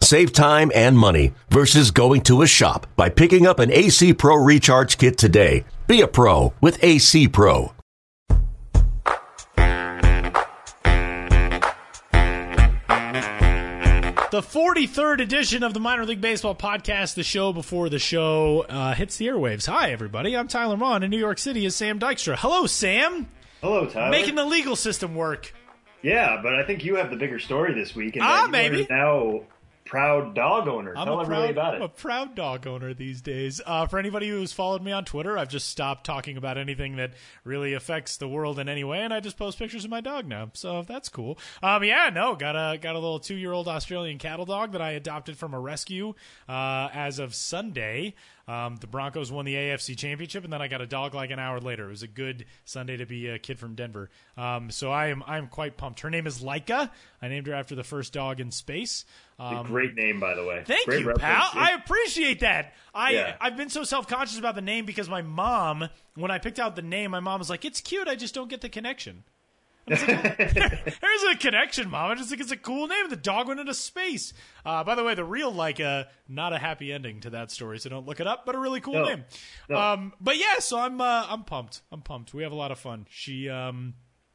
Save time and money versus going to a shop by picking up an AC Pro Recharge Kit today. Be a pro with AC Pro. The 43rd edition of the Minor League Baseball podcast, the show before the show, uh, hits the airwaves. Hi, everybody. I'm Tyler Vaughn. In New York City is Sam Dykstra. Hello, Sam. Hello, Tyler. Making the legal system work. Yeah, but I think you have the bigger story this week. And Ah, that you maybe. now proud dog owner. I'm Tell a everybody proud, about I'm a proud dog owner these days. Uh, for anybody who's followed me on Twitter, I've just stopped talking about anything that really affects the world in any way, and I just post pictures of my dog now. So that's cool. Um, yeah, no, got a got a little two year old Australian cattle dog that I adopted from a rescue uh, as of Sunday. Um, the Broncos won the AFC Championship, and then I got a dog like an hour later. It was a good Sunday to be a kid from Denver. Um, so I am I'm quite pumped. Her name is Laika. I named her after the first dog in space. Um, Great name, by the way. Thank Great you, reference. pal. Yeah. I appreciate that. I Yeah. I've been so self conscious about the name because my mom, when I picked out the name, my mom was like, "It's cute. I just don't get the connection." There's a connection, mom. I just think it's a cool name. The dog went into space. Uh, by the way, the real like uh, not a happy ending to that story, so don't look it up. But a really cool No. name. No. Um, but yeah, so I'm uh, I'm pumped. I'm pumped. We have a lot of fun. She um,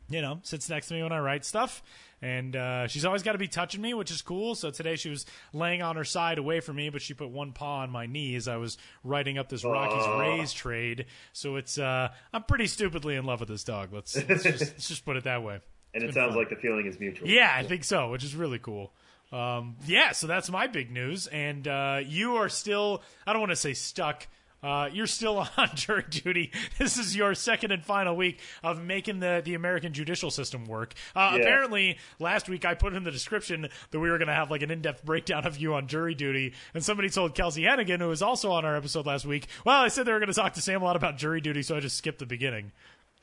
you know, sits next to me when I write stuff. And uh, she's always got to be touching me, which is cool. So today she was laying on her side away from me, but she put one paw on my knee as I was writing up this Rockies Rays trade. So it's uh, I'm pretty stupidly in love with this dog. Let's, let's, just, let's just put it that way. and It's it sounds fun. like the feeling is mutual. Yeah, I think so, which is really cool. Um, yeah, so that's my big news. And uh, you are still, I don't want to say stuck. Uh, you're still on jury duty. This is your second and final week of making the, the American judicial system work. Uh, Yeah. Apparently, last week I put in the description that we were going to have like an in depth breakdown of you on jury duty, and somebody told Kelsey Hannigan, who was also on our episode last week, well, I said they were going to talk to Sam a lot about jury duty, so I just skipped the beginning.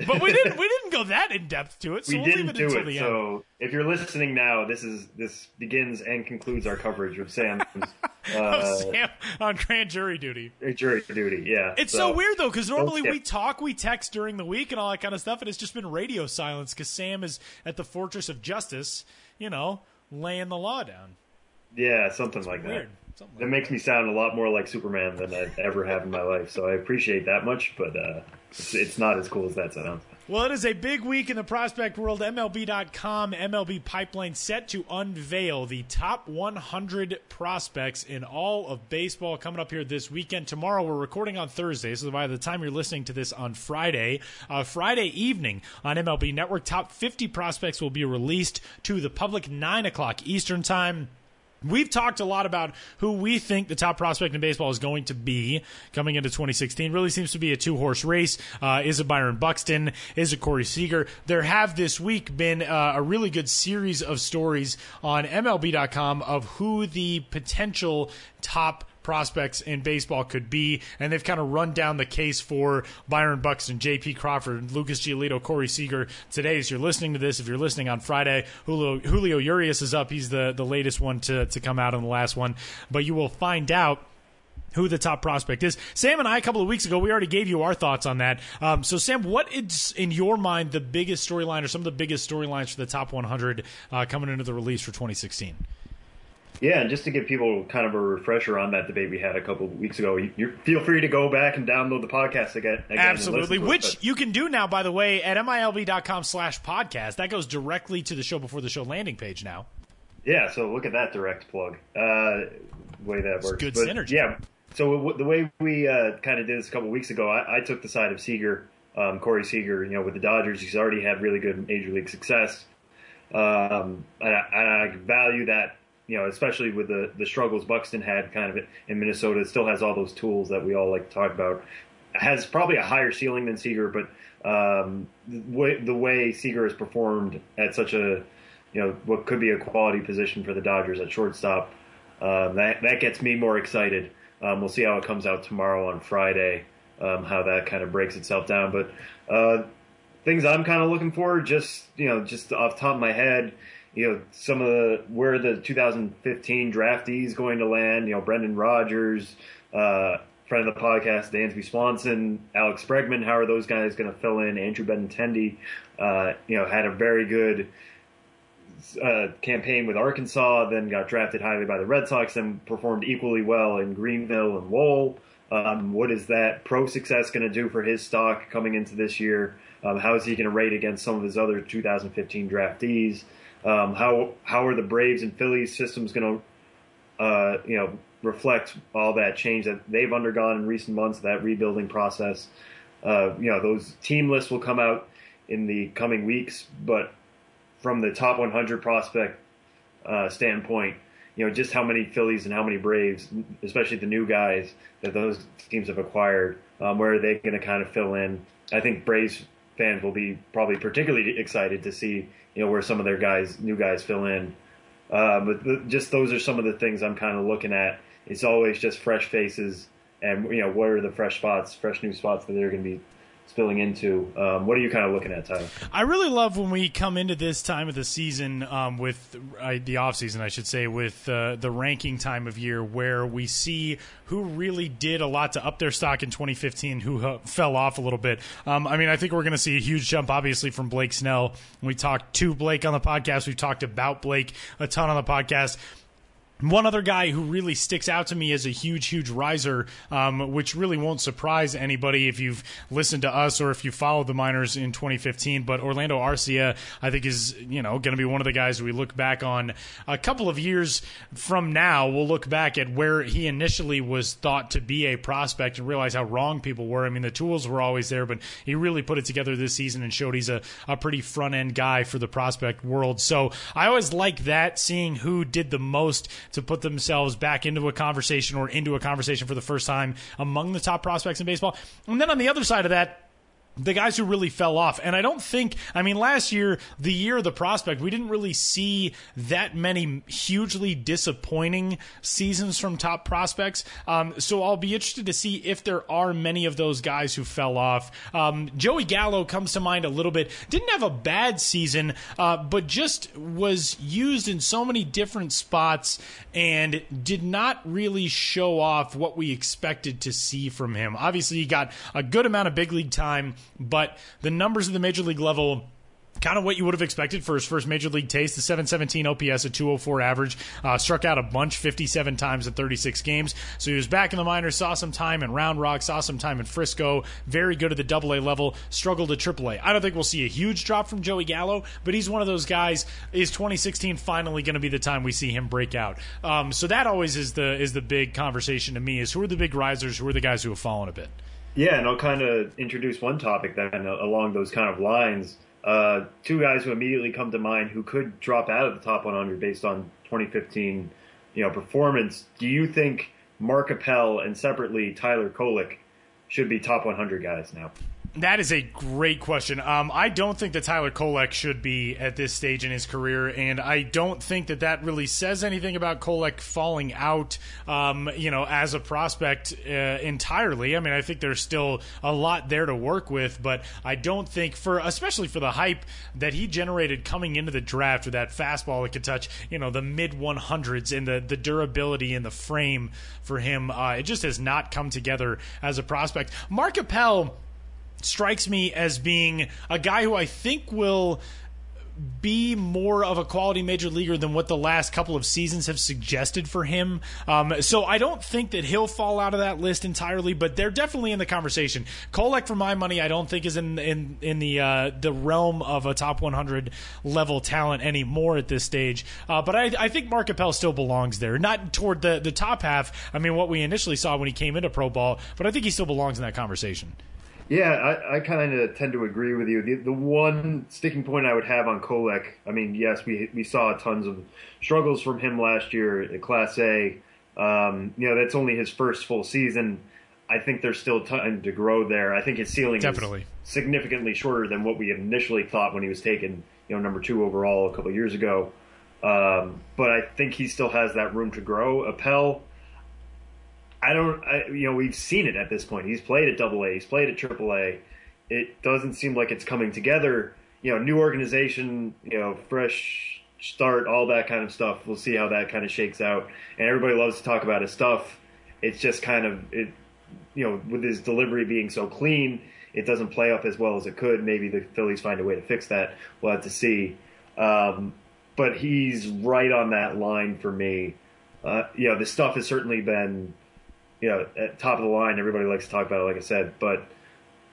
But we didn't we didn't go that in depth to it, so We will didn't leave it do until it. the end. So if you're listening now, this is this begins and concludes our coverage of Sam's uh, Sam on grand jury duty. jury duty. Yeah. It's so, weird though, because normally we talk, we text during the week and all that kind of stuff, and it's just been radio silence because Sam is at the fortress of justice, you know, laying the law down. Yeah, something like that. Weird. Something That like makes me sound a lot more like Superman than I ever have in my life. So I appreciate that much, but uh, it's, it's not as cool as that sounds. Well, it is a big week in the prospect world. MLB.com, MLB Pipeline set to unveil the top 100 prospects in all of baseball coming up here this weekend. Tomorrow, we're recording on Thursday, so by the time you're listening to this on Friday, uh, Friday evening on MLB Network, top 50 prospects will be released to the public 9 o'clock Eastern Time. We've talked a lot about who we think the top prospect in baseball is going to be coming into 2016. Really seems to be a two horse race. Uh, is it Byron Buxton? Is it Corey Seager? There have this week been uh, a really good series of stories on MLB.com of who the potential top prospects in baseball could be, and they've kind of run down the case for Byron Buxton, J.P. Crawford, Lucas Giolito, Corey Seager. Today, as you're listening to this, if you're listening on Friday, Julio, Julio Urias is up. He's the, the latest one to, to come out on the last one, but you will find out who the top prospect is. Sam and I, a couple of weeks ago, we already gave you our thoughts on that. Um, so, Sam, what is, in your mind, the biggest storyline or some of the biggest storylines for the top 100 uh, coming into the release for 2016? Yeah, and just to give people kind of a refresher on that debate we had a couple of weeks ago, you, feel free to go back and download the podcast again. again Absolutely, to it, which you can do now, by the way, at milb.com slash podcast. That goes directly to the show before the show landing page now. Yeah, so look at that direct plug. Uh, way that works. good But, synergy. Yeah. So w- the way we uh, kind of did this a couple weeks ago, I, I took the side of Seager, um, Corey Seager. You know, with the Dodgers, he's already had really good major league success, um, and, I, and I value that. You know, especially with the the struggles Buxton had kind of in Minnesota, still has all those tools that we all like to talk about. Has probably a higher ceiling than Seager, but um, the way Seager has performed at such a you know what could be a quality position for the Dodgers at shortstop. Um, that that gets me more excited. Um, we'll see how it comes out tomorrow on Friday, um, how that kind of breaks itself down. But uh, things I'm kind of looking for, just you know, just off top of my head, you know, some of the where the 2015 draftees going to land. You know, Brendan Rodgers, uh, friend of the podcast, Dansby Swanson, Alex Bregman. How are those guys going to fill in? Andrew Benintendi, uh, you know, had a very good uh, campaign with Arkansas, then got drafted highly by the Red Sox, and performed equally well in Greenville and Lowell. Um, what is that pro success going to do for his stock coming into this year? Um, how is he going to rate against some of his other 2015 draftees? Um, how how are the Braves and Phillies systems going to uh, you know reflect all that change that they've undergone in recent months, that rebuilding process? Uh, you know, those team lists will come out in the coming weeks, but from the top 100 prospect uh, standpoint, you know, just how many Phillies and how many Braves, especially the new guys that those teams have acquired, um, where are they going to kind of fill in? I think Braves fans will be probably particularly excited to see, you know, where some of their guys, new guys, fill in. Uh, but the, just those are some of the things I'm kind of looking at. It's always just fresh faces, and you know, what are the fresh spots, fresh new spots that they're going to be spilling into. Um, what are you kind of looking at, Tyler? I really love when we come into this time of the season um, with uh, the off season, I should say, with uh, the ranking time of year where we see who really did a lot to up their stock in 2015, who uh, fell off a little bit. Um, I mean, I think we're going to see a huge jump, obviously, from Blake Snell. We talked to Blake on the podcast. We've talked about Blake a ton on the podcast. One other guy who really sticks out to me as a huge, huge riser, um, which really won't surprise anybody if you've listened to us or if you followed the Miners in 2015. But Orlando Arcia, I think, is you know going to be one of the guys we look back on a couple of years from now. We'll look back at where he initially was thought to be a prospect and realize how wrong people were. I mean, the tools were always there, but he really put it together this season and showed he's a, a pretty front end guy for the prospect world. So I always like that, seeing who did the most to put themselves back into a conversation or into a conversation for the first time among the top prospects in baseball. And then on the other side of that, the guys who really fell off. And I don't think, I mean, last year, the year of the prospect, we didn't really see that many hugely disappointing seasons from top prospects. Um, so I'll be interested to see if there are many of those guys who fell off. Um, Joey Gallo comes to mind a little bit. Didn't have a bad season, uh, but just was used in so many different spots and did not really show off what we expected to see from him. Obviously, he got a good amount of big league time but the numbers at the major league level kind of what you would have expected for his first major league taste. The 717 OPS, a 204 average, uh, struck out a bunch 57 times in 36 games. So he was back in the minors, saw some time in Round Rock, saw some time in Frisco, very good at the double A level, struggled at triple A. I don't think we'll see a huge drop from Joey Gallo, but he's one of those guys. Is 2016 finally going to be the time we see him break out? Um, so that always is the is the big conversation to me is who are the big risers, who are the guys who have fallen a bit. Yeah, and I'll kind of introduce one topic then along those kind of lines. Uh, two guys who immediately come to mind who could drop out of the top 100 based on 2015, you know, performance. Do you think Mark Appel and separately Tyler Kolek should be top 100 guys now? That is a great question. Um, I don't think that Tyler Kolek should be at this stage in his career, and I don't think that that really says anything about Kolek falling out, um, you know, as a prospect uh, entirely. I mean, I think there's still a lot there to work with, but I don't think for, especially for the hype that he generated coming into the draft with that fastball that could touch, you know, the mid 100s and the the durability and the frame for him, uh, it just has not come together as a prospect. Mark Appel strikes me as being a guy who I think will be more of a quality major leaguer than what the last couple of seasons have suggested for him. Um, so I don't think that he'll fall out of that list entirely, but they're definitely in the conversation. Kolek, for my money, I don't think is in in in the uh, the realm of a top 100 level talent anymore at this stage. Uh, but I, I think Mark Appel still belongs there, not toward the the top half. I mean, what we initially saw when he came into pro ball, but I think he still belongs in that conversation. Yeah, I, I kind of tend to agree with you. The, the one sticking point I would have on Kolek, I mean, yes, we we saw tons of struggles from him last year at Class A. Um, you know, that's only his first full season. I think there's still time to grow there. I think his ceiling Definitely. is significantly shorter than what we initially thought when he was taken, you know, number two overall a couple years ago. Um, but I think he still has that room to grow. Appel, I don't, I, you know, we've seen it at this point. He's played at Double A, he's played at Triple A. it doesn't seem like it's coming together. You know, new organization, you know, fresh start, all that kind of stuff. We'll see how that kind of shakes out. And everybody loves to talk about his stuff. It's just kind of it, you know, with his delivery being so clean, it doesn't play up as well as it could. Maybe the Phillies find a way to fix that. We'll have to see. Um, but he's right on that line for me. Uh, you know, the stuff has certainly been, you know, at top of the line. Everybody likes to talk about it, like I said, but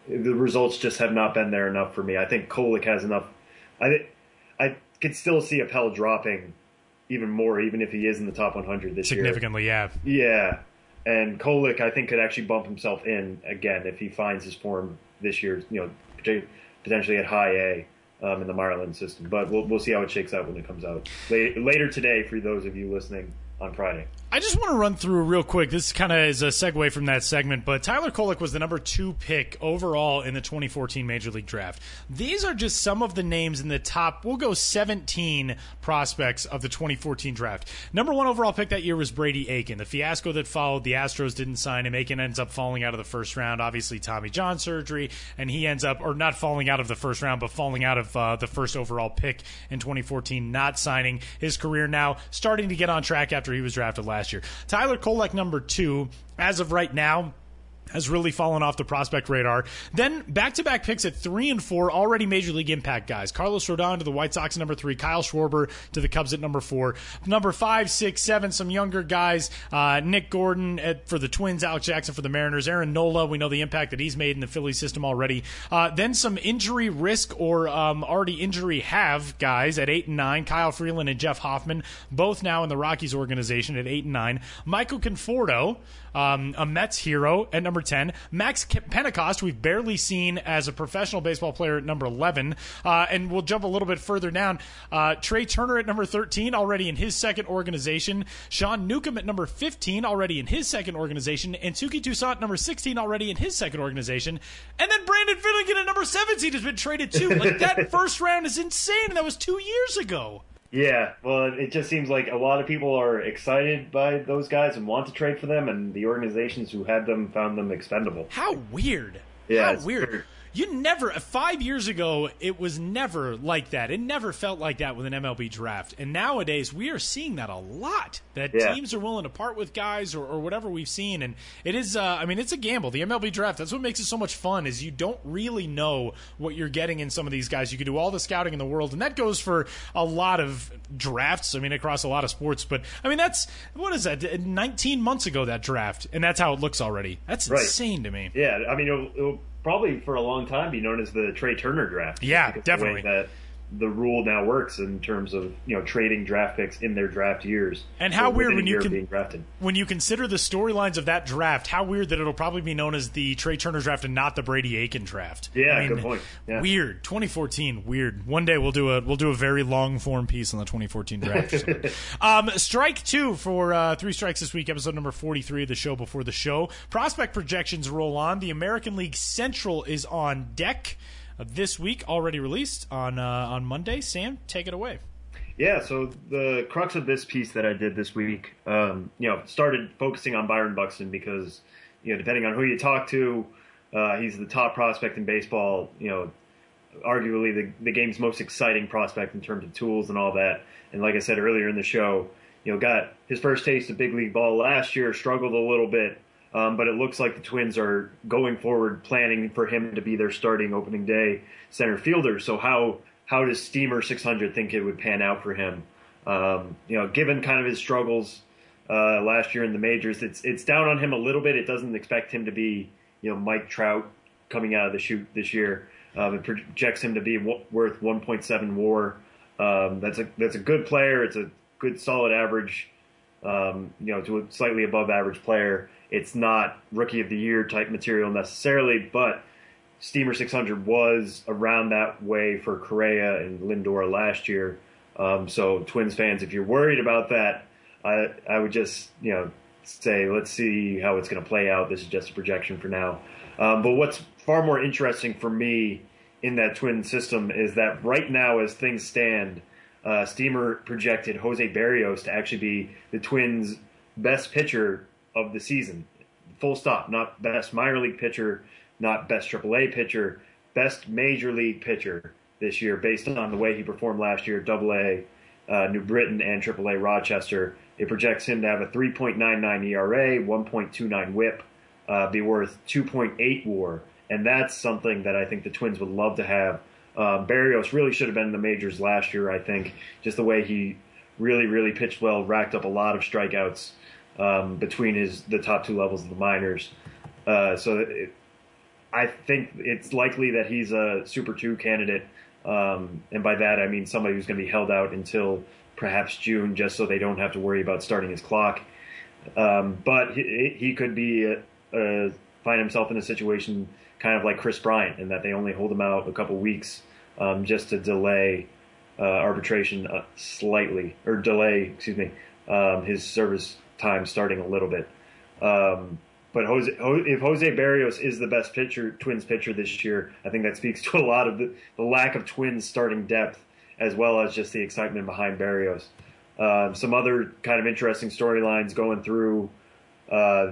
the results just have not been there enough for me. I think Kolek has enough. I I could still see Appel dropping even more, even if he is in the top 100 this Significantly, year. Significantly, yeah. Yeah. And Kolek, I think, could actually bump himself in again if he finds his form this year, you know, potentially at high A um, in the Marlin system. But we'll, we'll see how it shakes out when it comes out. Later today, for those of you listening on Friday. I just want to run through real quick. This kind of is a segue from that segment, but Tyler Kolek was the number two pick overall in the 2014 Major League Draft. These are just some of the names in the top, we'll go 17 prospects of the 2014 draft. Number one overall pick that year was Brady Aiken. The fiasco that followed, the Astros didn't sign him. Aiken ends up falling out of the first round, obviously Tommy John surgery, and he ends up, or not falling out of the first round, but falling out of uh, the first overall pick in 2014, not signing. His career now starting to get on track after he was drafted last last year. Tyler Kolek, number two, as of right now, has really fallen off the prospect radar. Then back to back picks at three and four, already major league impact guys. Carlos Rodon to the White Sox at number three, Kyle Schwarber to the Cubs at number four. Number five, six, seven, some younger guys. Uh, Nick Gordon at, for the Twins, Alex Jackson for the Mariners, Aaron Nola. We know the impact that he's made in the Philly system already. Uh, then some injury risk or um, already injury have guys at eight and nine, Kyle Freeland and Jeff Hoffman, both now in the Rockies organization at eight and nine. Michael Conforto um, a Mets hero at number 10. Max Pentecost, we've barely seen as a professional baseball player at number 11. Uh, and we'll jump a little bit further down. Uh, Trea Turner at number 13, already in his second organization. Sean Newcomb at number 15, already in his second organization. And Touki Toussaint, number 16, already in his second organization. And then Brandon Finnegan at number 17 has been traded too. Like that first round is insane. And that was two years ago. Yeah, well, it just seems like a lot of people are excited by those guys and want to trade for them, and the organizations who had them found them expendable. How weird! Yeah, How weird. You never five years ago it was never like that. It never felt like that with an MLB draft. And nowadays we are seeing that a lot. That yeah. teams are willing to part with guys or, or whatever we've seen. And it is uh, I mean it's a gamble. The MLB draft, that's what makes it so much fun is you don't really know what you're getting in some of these guys. You can do all the scouting in the world and that goes for a lot of drafts. I mean across a lot of sports. But I mean that's what is that? Nineteen months ago that draft. And that's how it looks already. That's right. insane to me. Yeah, I mean it'll, it'll probably for a long time be known as the Trea Turner draft. Yeah, definitely. That the rule now works in terms of you know trading draft picks in their draft years. And how weird when you can when you consider the storylines of that draft, how weird that it'll probably be known as the Trea Turner draft and not the Brady Aiken draft. Yeah, I mean, good point. Yeah. Weird. 2014, weird. One day we'll do a we'll do a very long form piece on the 2014 draft. um, strike two for uh, three strikes this week, episode number 43 of the show before the show. Prospect projections roll on. The American League Central is on deck this week, already released on uh, on Monday. Sam, take it away. Yeah, so the crux of this piece that I did this week, um, you know, started focusing on Byron Buxton because, you know, depending on who you talk to, uh, he's the top prospect in baseball. You know, arguably the the game's most exciting prospect in terms of tools and all that. And like I said earlier in the show, you know, got his first taste of big league ball last year, struggled a little bit, um, but it looks like the Twins are going forward planning for him to be their starting opening day center fielder. So how how does Steamer 600 think it would pan out for him? Um, you know, given kind of his struggles uh, last year in the majors, it's it's down on him a little bit. It doesn't expect him to be you know Mike Trout coming out of the chute this year. Um, it projects him to be w- worth 1.7 WAR. Um, that's a that's a good player. It's a good solid average. Um, you know, to a slightly above average player. It's not rookie of the year type material necessarily, but Steamer 600 was around that way for Correa and Lindor last year. Um, so Twins fans, if you're worried about that, I, I would just you know say let's see how it's going to play out. This is just a projection for now. Um, but what's far more interesting for me in that twin system is that right now, as things stand, uh, Steamer projected Jose Berrios to actually be the Twins' best pitcher of the season. Full stop. Not best minor league pitcher, not best AAA pitcher, best major league pitcher this year based on the way he performed last year, Double A, uh, New Britain, and AAA Rochester. It projects him to have a 3.99 ERA, 1.29 WHIP, uh, be worth 2.8 WAR, and that's something that I think the Twins would love to have. Um, Berrios really should have been in the majors last year. I think just the way he really, really pitched well, racked up a lot of strikeouts um, between his the top two levels of the minors. Uh, so it, I think it's likely that he's a Super Two candidate, um, and by that I mean somebody who's going to be held out until perhaps June, just so they don't have to worry about starting his clock. Um, but he, he, could be uh, find himself in a situation kind of like Kris Bryant, in that they only hold him out a couple weeks um, just to delay uh, arbitration uh, slightly, or delay, excuse me, um, his service time starting a little bit. Um, but Jose, if Jose Berrios is the best pitcher, Twins pitcher this year, I think that speaks to a lot of the, the lack of Twins starting depth, as well as just the excitement behind Berrios. Um, some other kind of interesting storylines going through uh,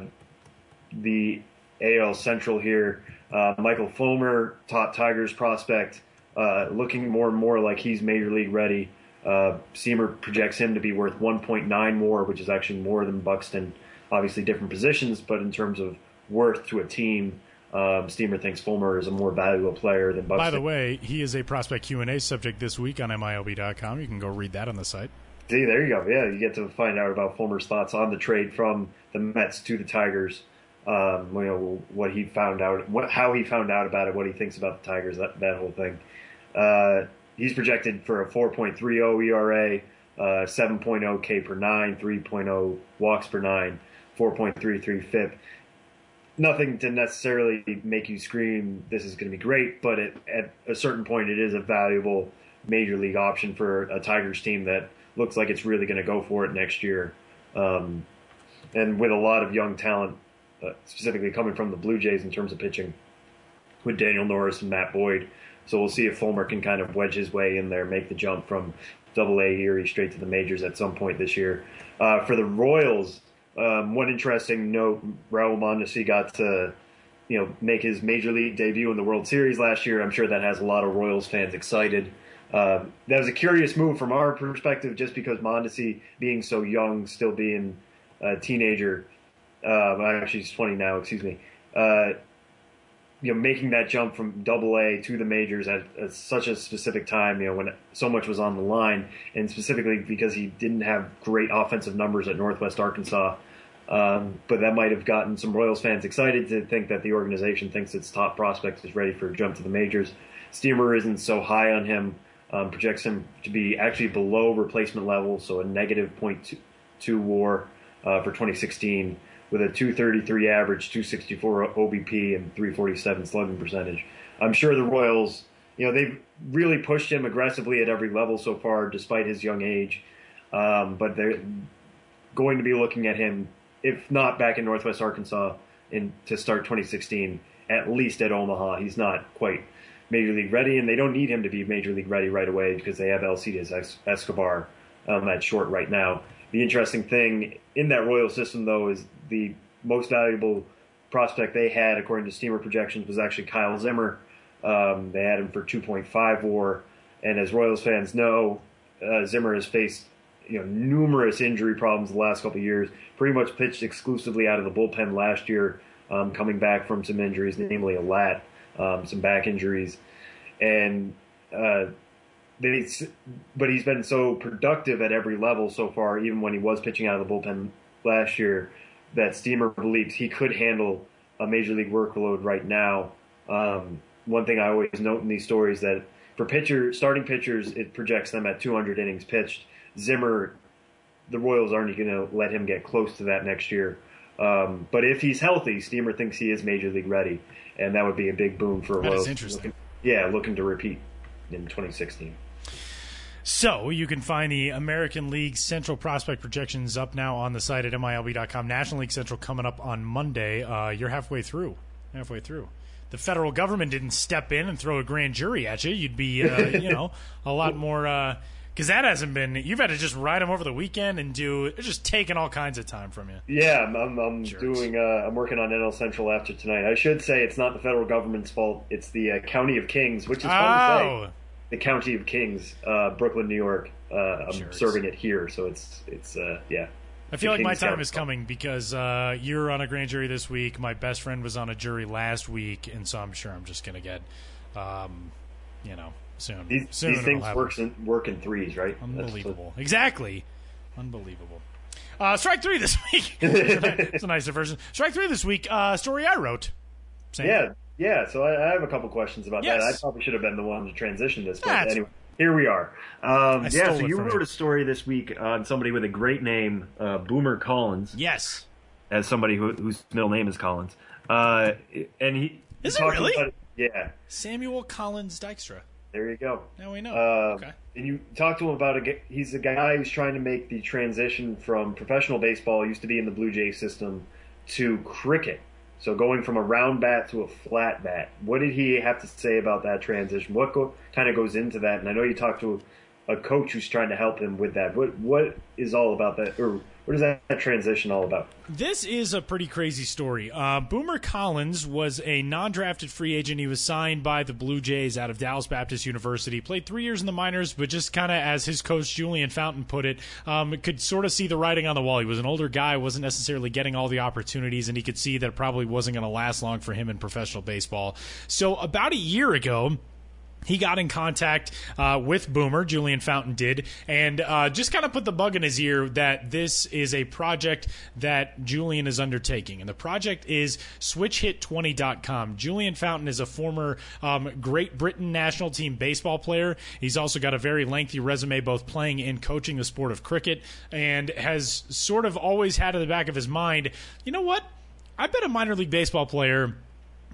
the AL Central here. Uh, Michael Fulmer, top Tigers prospect, uh, looking more and more like he's major league ready. Uh, Steamer projects him to be worth 1.9 more, which is actually more than Buxton. Obviously, different positions, but in terms of worth to a team, um, Steamer thinks Fulmer is a more valuable player than Buxton. By the way, he is a prospect Q and A subject this week on MILB.com. You can go read that on the site. See, there you go. Yeah, you get to find out about Fulmer's thoughts on the trade from the Mets to the Tigers. Um, you know what he found out, what how he found out about it, what he thinks about the Tigers, that that whole thing. Uh, he's projected for a 4.30 ERA, uh, 7.0 K per nine, 3.0 walks per nine, 4.33 FIP. Nothing to necessarily make you scream, this is going to be great, but it, at a certain point, it is a valuable major league option for a Tigers team that looks like it's really going to go for it next year. Um, and with a lot of young talent, uh, specifically coming from the Blue Jays in terms of pitching, with Daniel Norris and Matt Boyd. So we'll see if Fulmer can kind of wedge his way in there, make the jump from Double A Erie straight to the majors at some point this year. Uh, for the Royals, um, one interesting note: Raul Mondesi got to, you know, make his major league debut in the World Series last year. I'm sure that has a lot of Royals fans excited. Uh, that was a curious move from our perspective, just because Mondesi, being so young, still being a teenager, uh, actually he's 20 now, excuse me. Uh, you know, making that jump from Double A to the majors at, at, such a specific time, you know, when so much was on the line, and specifically because he didn't have great offensive numbers at Northwest Arkansas. Um, but that might have gotten some Royals fans excited to think that the organization thinks its top prospect is ready for a jump to the majors. Steamer isn't so high on him, um, projects him to be actually below replacement level, so a negative 0.2 WAR uh, for 2016 with a 233 average, 264 OBP, and 347 slugging percentage. I'm sure the Royals, you know, they've really pushed him aggressively at every level so far, despite his young age. Um, but they're going to be looking at him, if not back in Northwest Arkansas, in to start 2016, at least at Omaha. He's not quite major league ready, and they don't need him to be major league ready right away because they have Alcides Escobar um, at short right now. The interesting thing in that Royal system, though, is the most valuable prospect they had, according to Steamer projections, was actually Kyle Zimmer. Um, they had him for 2.5 WAR, and as Royals fans know, uh, Zimmer has faced you know numerous injury problems the last couple years. Pretty much pitched exclusively out of the bullpen last year, um, coming back from some injuries, namely a lat, um, some back injuries, and uh, but he's been so productive at every level so far, even when he was pitching out of the bullpen last year, that Steamer believes he could handle a major league workload right now. Um, one thing I always note in these stories that for pitcher starting pitchers, it projects them at 200 innings pitched. Zimmer, the Royals aren't going to let him get close to that next year. Um, but if he's healthy, Steamer thinks he is major league ready, and that would be a big boom for that Royals. interesting. Looking, yeah, looking to repeat in 2016. So you can find the American League Central prospect projections up now on the site at MILB.com. National League Central coming up on Monday. Uh, you're halfway through. Halfway through. The federal government didn't step in and throw a grand jury at you. You'd be, uh, you know, a lot more uh, Because that hasn't been. You've had to just ride them over the weekend and do. It's just taking all kinds of time from you. Yeah, I'm, I'm, I'm doing. Uh, I'm working on NL Central after tonight. I should say it's not the federal government's fault. It's the uh, County of Kings, which is fun oh. to say. The County of Kings, uh, Brooklyn, New York. Uh, I'm Jerks. serving it here, so it's it's uh, yeah. I feel like my time is coming because uh, you're on a grand jury this week. My best friend was on a jury last week, and so I'm sure I'm just gonna get, um, you know, soon. These, soon these things works in, work in threes, right? That's Unbelievable. Exactly. Unbelievable. Uh, strike three this week. it's a nicer version. Strike three this week. Uh, story I wrote. Same. Yeah, yeah. So I, I have a couple questions about that. I probably should have been the one to transition this, but That's- anyway, here we are. Um, yeah, so you wrote you. a story this week on somebody with a great name, uh, Boomer Collins, Yes. as somebody who, whose middle name is Collins, uh, and he Is it really? about- yeah, Samuel Collins Dykstra. there you go. Now we know. Um, okay. And you talked to him about a. He's a guy who's trying to make the transition from professional baseball, used to be in the Blue Jay system, to cricket. So going from a round bat to a flat bat. What did he have to say about that transition? What go, kind of goes into that? And I know you talked to a coach who's trying to help him with that. What what is all about that, or what is that, transition all about? This is a pretty crazy story. Uh, Boomer Collins was a non drafted free agent. He was signed by the Blue Jays out of Dallas Baptist University. Played three years in the minors, but just kind of, as his coach Julian Fountain put it, um, could sort of see the writing on the wall. He was an older guy, wasn't necessarily getting all the opportunities, and he could see that it probably wasn't going to last long for him in professional baseball. So, about a year ago, he got in contact uh, with Boomer, Julian Fountain did, and uh, just kind of put the bug in his ear that this is a project that Julian is undertaking. And the project is SwitchHit20.com. Julian Fountain is a former um, Great Britain national team baseball player. He's also got a very lengthy resume, both playing and coaching the sport of cricket, and has sort of always had in the back of his mind, you know what? I bet a minor league baseball player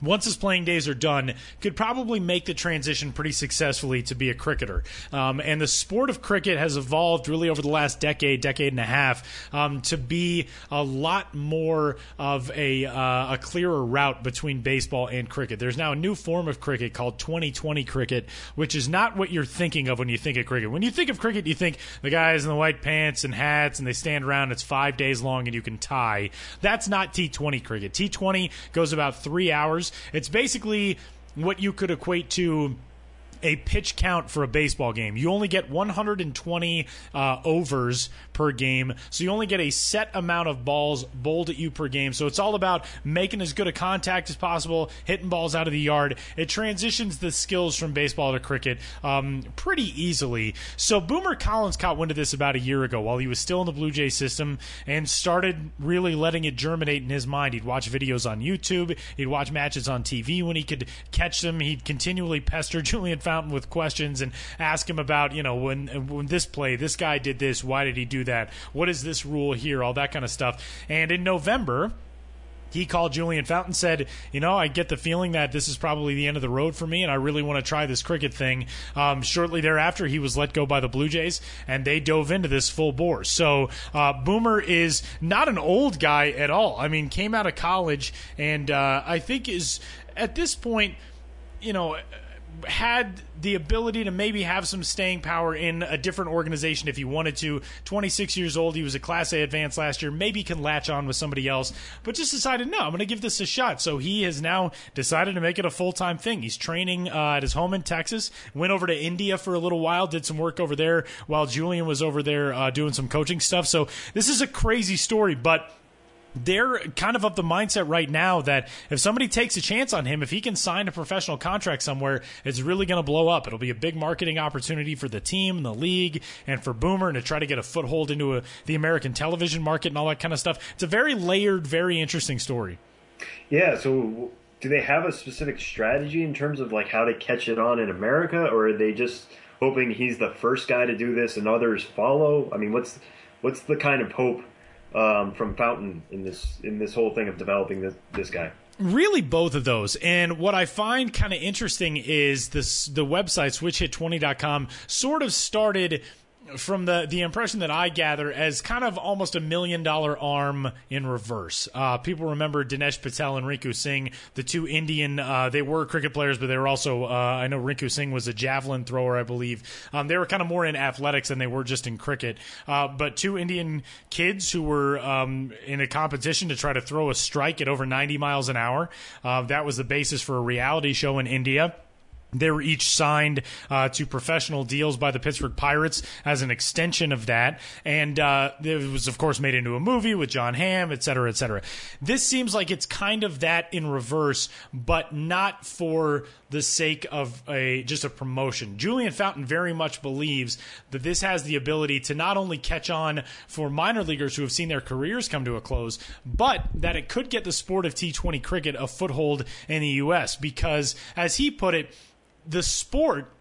once his playing days are done, could probably make the transition pretty successfully to be a cricketer. Um, and the sport of cricket has evolved really over the last decade, decade and a half, um, to be a lot more of a, uh, a clearer route between baseball and cricket. There's now a new form of cricket called 2020 cricket, which is not what you're thinking of when you think of cricket. When you think of cricket, you think the guys in the white pants and hats and they stand around, it's five days long and you can tie. That's not T20 cricket. T20 goes about three hours. It's basically what you could equate to a pitch count for a baseball game. You only get 120 uh, overs per game, so you only get a set amount of balls bowled at you per game. So it's all about making as good a contact as possible, hitting balls out of the yard. It transitions the skills from baseball to cricket um, pretty easily. So Boomer Collins caught wind of this about a year ago while he was still in the Blue Jay system and started really letting it germinate in his mind. He'd watch videos on YouTube, he'd watch matches on TV when he could catch them. He'd continually pester Julian Fountain with questions and ask him about, you know, when when this play, this guy did this, why did he do that? What is this rule here? All that kind of stuff. And in November, he called Julian Fountain said, "You know, I get the feeling that this is probably the end of the road for me, and I really want to try this cricket thing." Um, shortly thereafter, he was let go by the Blue Jays, and they dove into this full bore. So uh, Boomer is not an old guy at all. I mean, came out of college, and uh, I think is at this point, you know had the ability to maybe have some staying power in a different organization if he wanted to. 26 years old, he was a Class A advance last year. Maybe can latch on with somebody else, but just decided no, I'm going to give this a shot. So he has now decided to make it a full time thing. He's training uh, at his home in Texas. Went over to India for a little while, did some work over there while Julian was over there uh, doing some coaching stuff. So this is a crazy story, but they're kind of of the mindset right now that if somebody takes a chance on him, if he can sign a professional contract somewhere, it's really going to blow up. It'll be a big marketing opportunity for the team and the league and for Boomer and to try to get a foothold into a, the American television market and all that kind of stuff. It's a very layered, very interesting story. Yeah. So, do they have a specific strategy in terms of like how to catch it on in America, or are they just hoping he's the first guy to do this and others follow? I mean, what's what's the kind of hope um, from Fountain in this in this whole thing of developing this this guy? really both of those and what i find kind of interesting is this the website switchhit20.com sort of started from the the impression that I gather as kind of almost a million dollar arm in reverse. Uh, people remember Dinesh Patel and Rinku Singh, the two Indian. Uh, they were cricket players, but they were also. Uh, I know Rinku Singh was a javelin thrower, I believe. Um, they were kind of more in athletics than they were just in cricket. Uh, but two Indian kids who were um, in a competition to try to throw a strike at over 90 miles an hour. Uh, that was the basis for a reality show in India. They were each signed uh, to professional deals by the Pittsburgh Pirates as an extension of that. And uh, it was, of course, made into a movie with Jon Hamm, et cetera, et cetera. This seems like it's kind of that in reverse, but not for the sake of a just a promotion. Julian Fountain very much believes that this has the ability to not only catch on for minor leaguers who have seen their careers come to a close, but that it could get the sport of T20 cricket a foothold in the U.S. Because, as he put it, the sport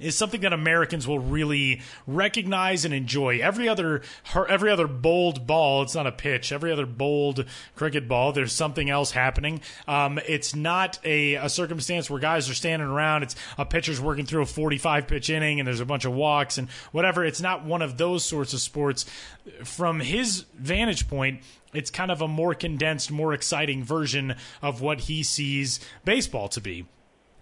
is something that Americans will really recognize and enjoy. Every other every other bowled ball, it's not a pitch. Every other bowled cricket ball, there's something else happening. Um, it's not a, a circumstance where guys are standing around. It's a pitcher's working through a 45 pitch inning and there's a bunch of walks and whatever. It's not one of those sorts of sports. From his vantage point, it's kind of a more condensed, more exciting version of what he sees baseball to be.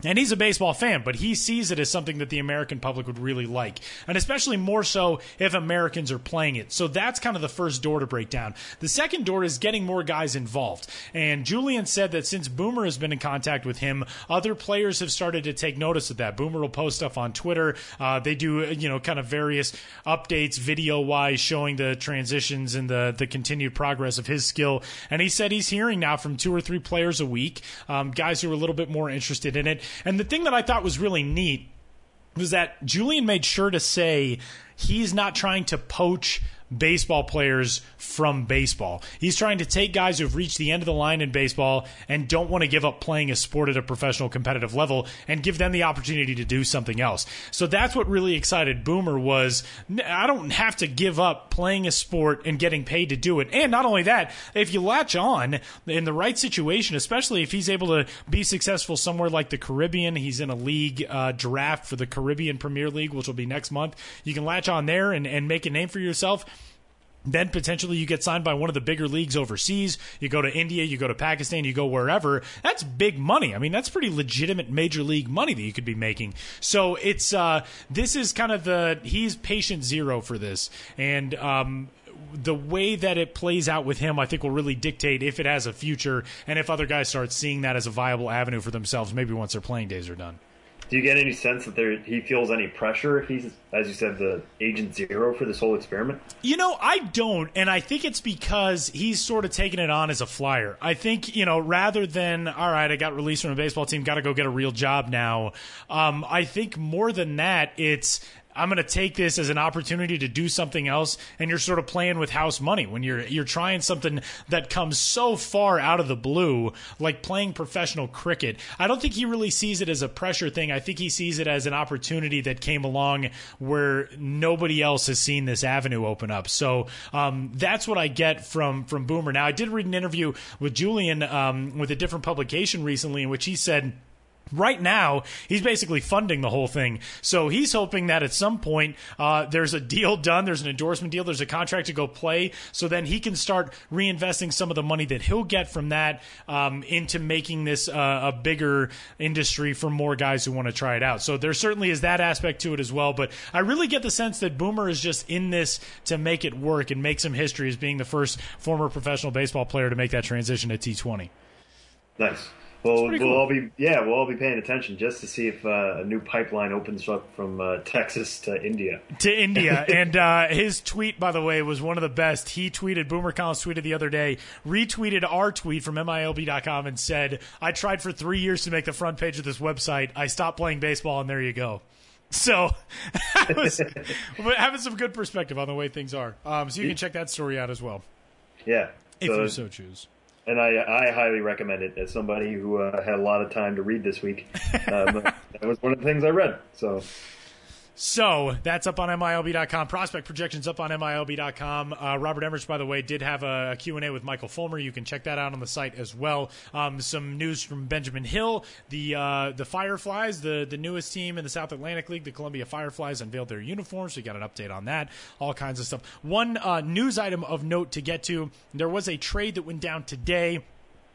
And he's a baseball fan, but he sees it as something that the American public would really like. And especially more so if Americans are playing it. So that's kind of the first door to break down. The second door is getting more guys involved. And Julian said that since Boomer has been in contact with him, other players have started to take notice of that. Boomer will post stuff on Twitter. Uh, they do, you know, kind of various updates video wise showing the transitions and the, the continued progress of his skill. And he said he's hearing now from two or three players a week, um, guys who are a little bit more interested in it. And the thing that I thought was really neat was that Julian made sure to say he's not trying to poach baseball players from baseball. He's trying to take guys who've reached the end of the line in baseball and don't want to give up playing a sport at a professional competitive level and give them the opportunity to do something else. So that's what really excited Boomer was I don't have to give up playing a sport and getting paid to do it. And not only that, if you latch on in the right situation, especially if he's able to be successful somewhere like the Caribbean, he's in a league uh, draft for the Caribbean Premier League, which will be next month. You can latch on there and, and make a name for yourself then potentially you get signed by one of the bigger leagues overseas. You go to India, you go to Pakistan, you go wherever. That's big money. I mean, that's pretty legitimate major league money that you could be making. So it's uh, this is kind of the he's patient zero for this, and um, the way that it plays out with him, I think, will really dictate if it has a future and if other guys start seeing that as a viable avenue for themselves. Maybe once their playing days are done. Do you get any sense that there he feels any pressure if he's, as you said, the agent zero for this whole experiment? You know, I don't, and I think it's because he's sort of taking it on as a flyer. I think you know, rather than all right, I got released from a baseball team, got to go get a real job now. Um, I think more than that, it's I'm going to take this as an opportunity to do something else, and you're sort of playing with house money when you're you're trying something that comes so far out of the blue, like playing professional cricket. I don't think he really sees it as a pressure thing. I think he sees it as an opportunity that came along where nobody else has seen this avenue open up. So um, that's what I get from from Boomer. Now I did read an interview with Julian um, with a different publication recently in which he said Right now, he's basically funding the whole thing. So he's hoping that at some point uh, there's a deal done, there's an endorsement deal, there's a contract to go play, so then he can start reinvesting some of the money that he'll get from that um, into making this uh, a bigger industry for more guys who want to try it out. So there certainly is that aspect to it as well. But I really get the sense that Boomer is just in this to make it work and make some history as being the first former professional baseball player to make that transition to T20. Nice. Well, we'll cool. all be yeah, we'll all be paying attention just to see if uh, a new pipeline opens up from uh, Texas to India. To India, and uh, his tweet, by the way, was one of the best. He tweeted, Boomer Collins tweeted the other day, retweeted our tweet from MILB.com and said, "I tried for three years to make the front page of this website. I stopped playing baseball, and there you go." So, was, having some good perspective on the way things are. Um, so you can check that story out as well. Yeah, if so, you so choose and I, I highly recommend it as somebody who uh, had a lot of time to read this week. Um, that was one of the things I read. So So that's up on MILB.com. Prospect projections up on MILB.com. Uh, Robert Emrich, by the way, did have a, a Q&A with Michael Fulmer. You can check that out on the site as well. Um, some news from Benjamin Hill. The uh, the Fireflies, the, the newest team in the South Atlantic League, the Columbia Fireflies, unveiled their uniforms. You got an update on that. All kinds of stuff. One uh, news item of note to get to. There was a trade that went down today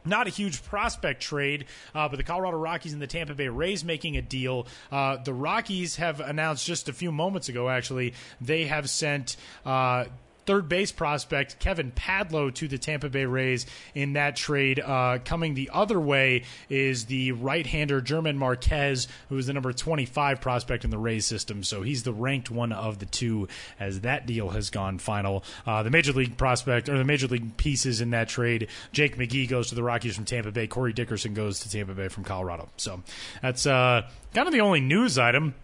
not a huge prospect trade, uh, but the Colorado Rockies and the Tampa Bay Rays making a deal. Uh, the Rockies have announced just a few moments ago, actually, they have sent uh, third base prospect Kevin Padlo to the Tampa Bay Rays in that trade. Uh, coming the other way is the right-hander German Marquez, who is the number 25 prospect in the Rays system. So he's the ranked one of the two as that deal has gone final. Uh, the major league prospect or the major league pieces in that trade, Jake McGee goes to the Rockies from Tampa Bay. Corey Dickerson goes to Tampa Bay from Colorado. So that's uh, kind of the only news item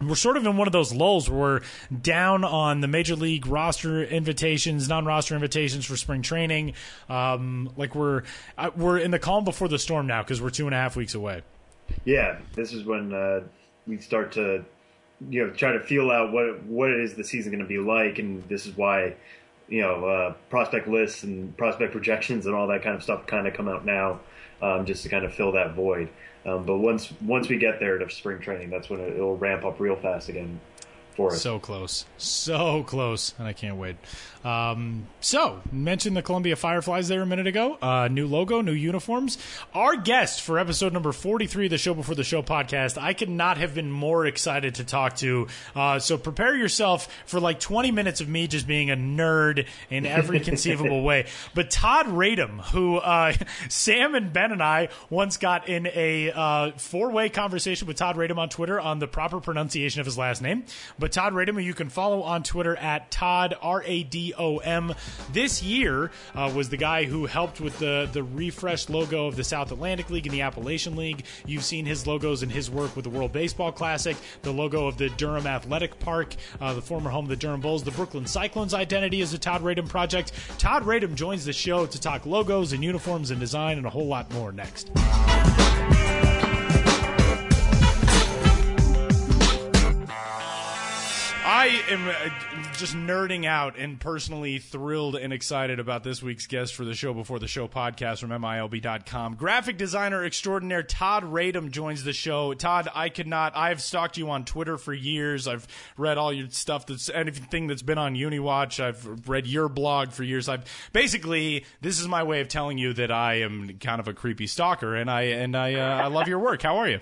we're sort of in one of those lulls where we're down on the major league roster invitations, non-roster invitations for spring training. Um, like we're uh, we're in the calm before the storm now because we're two and a half weeks away. Yeah, this is when uh, we start to you know try to feel out what what is the season going to be like, and this is why you know uh, prospect lists and prospect projections and all that kind of stuff kind of come out now, um, just to kind of fill that void. Um, but once once we get there to spring training, that's when it, will ramp up real fast again for us. So close, so close, and I can't wait. Um, so, mentioned the Columbia Fireflies there a minute ago. Uh, new logo, new uniforms. Our guest for episode number 43 of the Show Before the Show podcast, I could not have been more excited to talk to. Uh, so, prepare yourself for like 20 minutes of me just being a nerd in every conceivable way. But Todd Radom, who uh, Sam and Ben and I once got in a uh, four way conversation with Todd Radom on Twitter on the proper pronunciation of his last name. But Todd Radom, you can follow on Twitter at Todd, R A D O M. This year uh, was the guy who helped with the the refreshed logo of the South Atlantic League and the Appalachian League. You've seen his logos and his work with the World Baseball Classic, the logo of the Durham Athletic Park, uh, the former home of the Durham Bulls, the Brooklyn Cyclones identity is a Todd Radom project. Todd Radom joins the show to talk logos and uniforms and design and a whole lot more next. Am uh, just nerding out and personally thrilled and excited about this week's guest for the Show Before the Show podcast from MILB.com. Graphic designer extraordinaire Todd Radom joins the show. Todd, I could not, I've stalked you on Twitter for years. I've read all your stuff that's anything that's been on UniWatch. I've read your blog for years. I've basically, this is my way of telling you that I am kind of a creepy stalker and I, and I, uh, I love your work. How are you?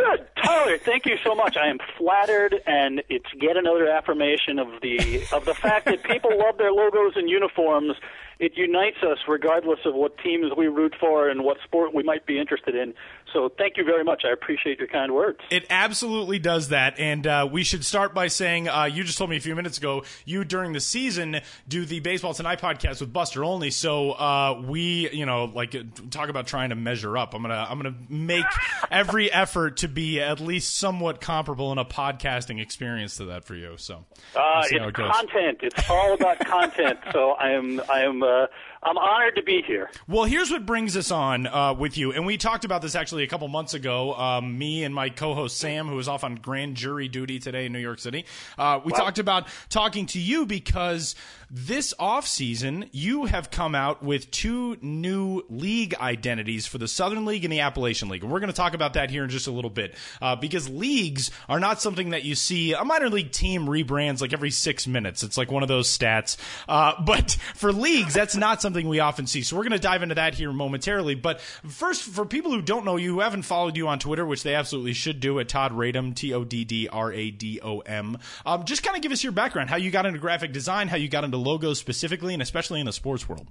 Good, Tyler. Thank you so much. I am flattered, and it's yet another affirmation of the of the fact that people love their logos and uniforms it unites us regardless of what teams we root for and what sport we might be interested in. So thank you very much. I appreciate your kind words. It absolutely does that. And uh, we should start by saying uh, you just told me a few minutes ago you during the season do the Baseball Tonight podcast with Buster Olney. So uh, we, you know, like talk about trying to measure up. I'm gonna I'm gonna make every effort to be at least somewhat comparable in a podcasting experience to that for you. So uh, it's it content. It's all about content. So I am I am uh, I'm honored to be here. Well, here's what brings us on uh, with you, and we talked about this actually a couple months ago. Um, me and my co-host Sam, who is off on grand jury duty today in New York City, uh, we talked about talking to you because this offseason, you have come out with two new league identities for the Southern League and the Appalachian League. And we're going to talk about that here in just a little bit uh, because leagues are not something that you see. A minor league team rebrands like every six minutes. It's like one of those stats. Uh, but for leagues, that's not something we often see. So we're going to dive into that here momentarily. But first, for people who don't know you, who haven't followed you on Twitter, which they absolutely should do at Todd Radom, T O D D R A D O M, um, just kind of give us your background, how you got into graphic design, how you got into logos specifically, and especially in the sports world?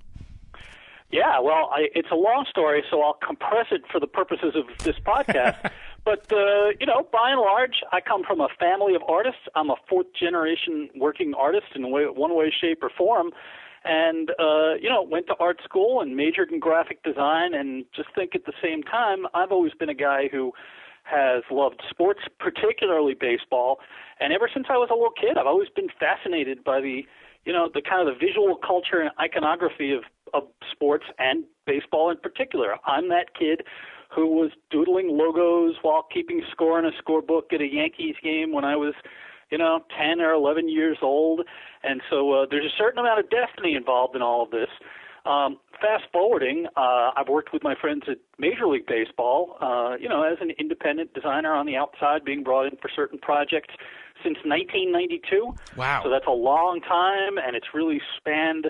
Yeah, well, I, it's a long story, so I'll compress it for the purposes of this podcast. but uh, you know, by and large, I come from a family of artists. I'm a fourth generation working artist in way, one way, shape, or form, and uh, you know, went to art school and majored in graphic design. And just think at the same time, I've always been a guy who has loved sports, particularly baseball. And ever since I was a little kid, I've always been fascinated by the you know, the kind of the visual culture and iconography of, of sports and baseball in particular. I'm that kid who was doodling logos while keeping score in a scorebook at a Yankees game when I was, you know, 10 or 11 years old. And so uh, there's a certain amount of destiny involved in all of this. Um, fast forwarding, uh, I've worked with my friends at Major League Baseball, uh, you know, as an independent designer on the outside, being brought in for certain projects since 1992. Wow. So that's a long time, and it's really spanned,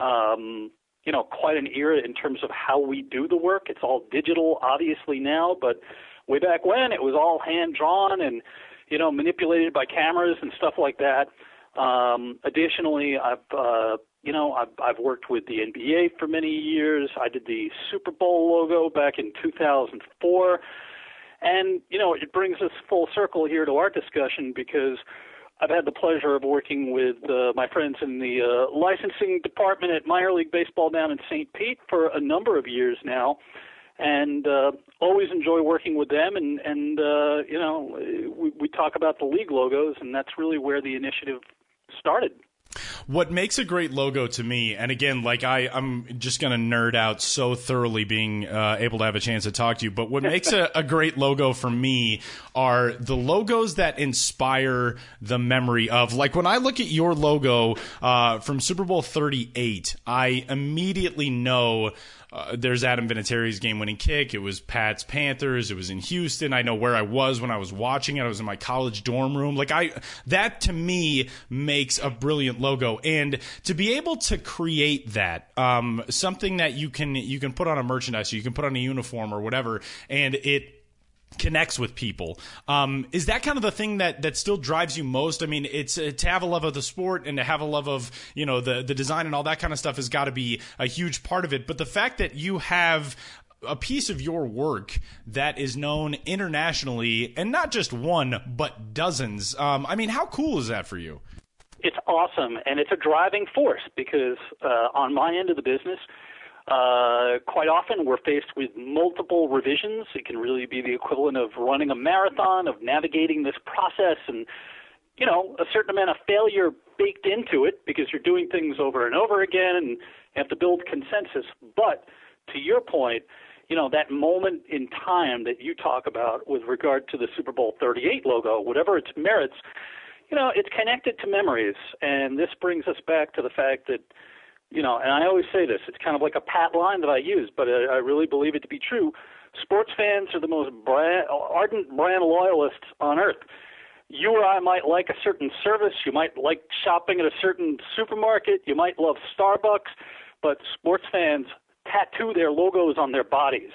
um, you know, quite an era in terms of how we do the work. It's all digital, obviously now, but way back when it was all hand drawn and, you know, manipulated by cameras and stuff like that. Um, additionally, I've uh, you know I've, I've worked with the NBA for many years. I did the Super Bowl logo back in 2004, and you know it brings us full circle here to our discussion because I've had the pleasure of working with uh, my friends in the uh, licensing department at minor league baseball down in St. Pete for a number of years now, and uh, always enjoy working with them. And and uh, you know we, we talk about the league logos, and that's really where the initiative started. What makes a great logo to me, and again, like I, I'm just going to nerd out so thoroughly being uh, able to have a chance to talk to you. But what makes a, a, great logo for me are the logos that inspire the memory of. Like when I look at your logo uh, from Super Bowl 38, I immediately know uh, there's Adam Vinatieri's game-winning kick. It was Pats Panthers. It was in Houston. I know where I was when I was watching it. I was in my college dorm room. Like I, that to me makes a brilliant logo. And to be able to create that, um, something that you can you can put on a merchandise, or you can put on a uniform or whatever, and it connects with people. Um, is that kind of the thing that that still drives you most? I mean, it's uh, to have a love of the sport and to have a love of you know the the design and all that kind of stuff has got to be a huge part of it. But the fact that you have a piece of your work that is known internationally and not just one but dozens. Um, I mean, how cool is that for you? It's awesome, and it's a driving force because uh, on my end of the business uh, quite often, we're faced with multiple revisions. It can really be the equivalent of running a marathon, of navigating this process, and you know, a certain amount of failure baked into it because you're doing things over and over again, and have to build consensus. But to your point, you know, that moment in time that you talk about with regard to the Super Bowl 38 logo, whatever its merits, you know, it's connected to memories, and this brings us back to the fact that you know, and I always say this, it's kind of like a pat line that I use, but I, I really believe it to be true. Sports fans are the most brand, ardent brand loyalists on earth. You or I might like a certain service, you might like shopping at a certain supermarket, you might love Starbucks, but sports fans tattoo their logos on their bodies.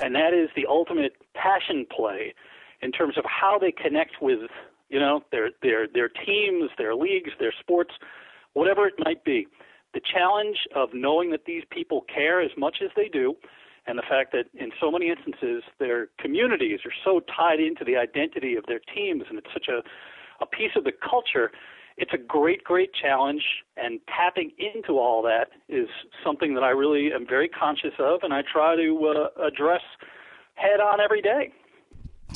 And that is the ultimate passion play in terms of how they connect with, you know, their their their teams, their leagues, their sports, whatever it might be the challenge of knowing that these people care as much as they do, and the fact that in so many instances their communities are so tied into the identity of their teams, and it's such a, a piece of the culture. It's a great, great challenge, and tapping into all that is something that I really am very conscious of, and I try to uh, address head on every day.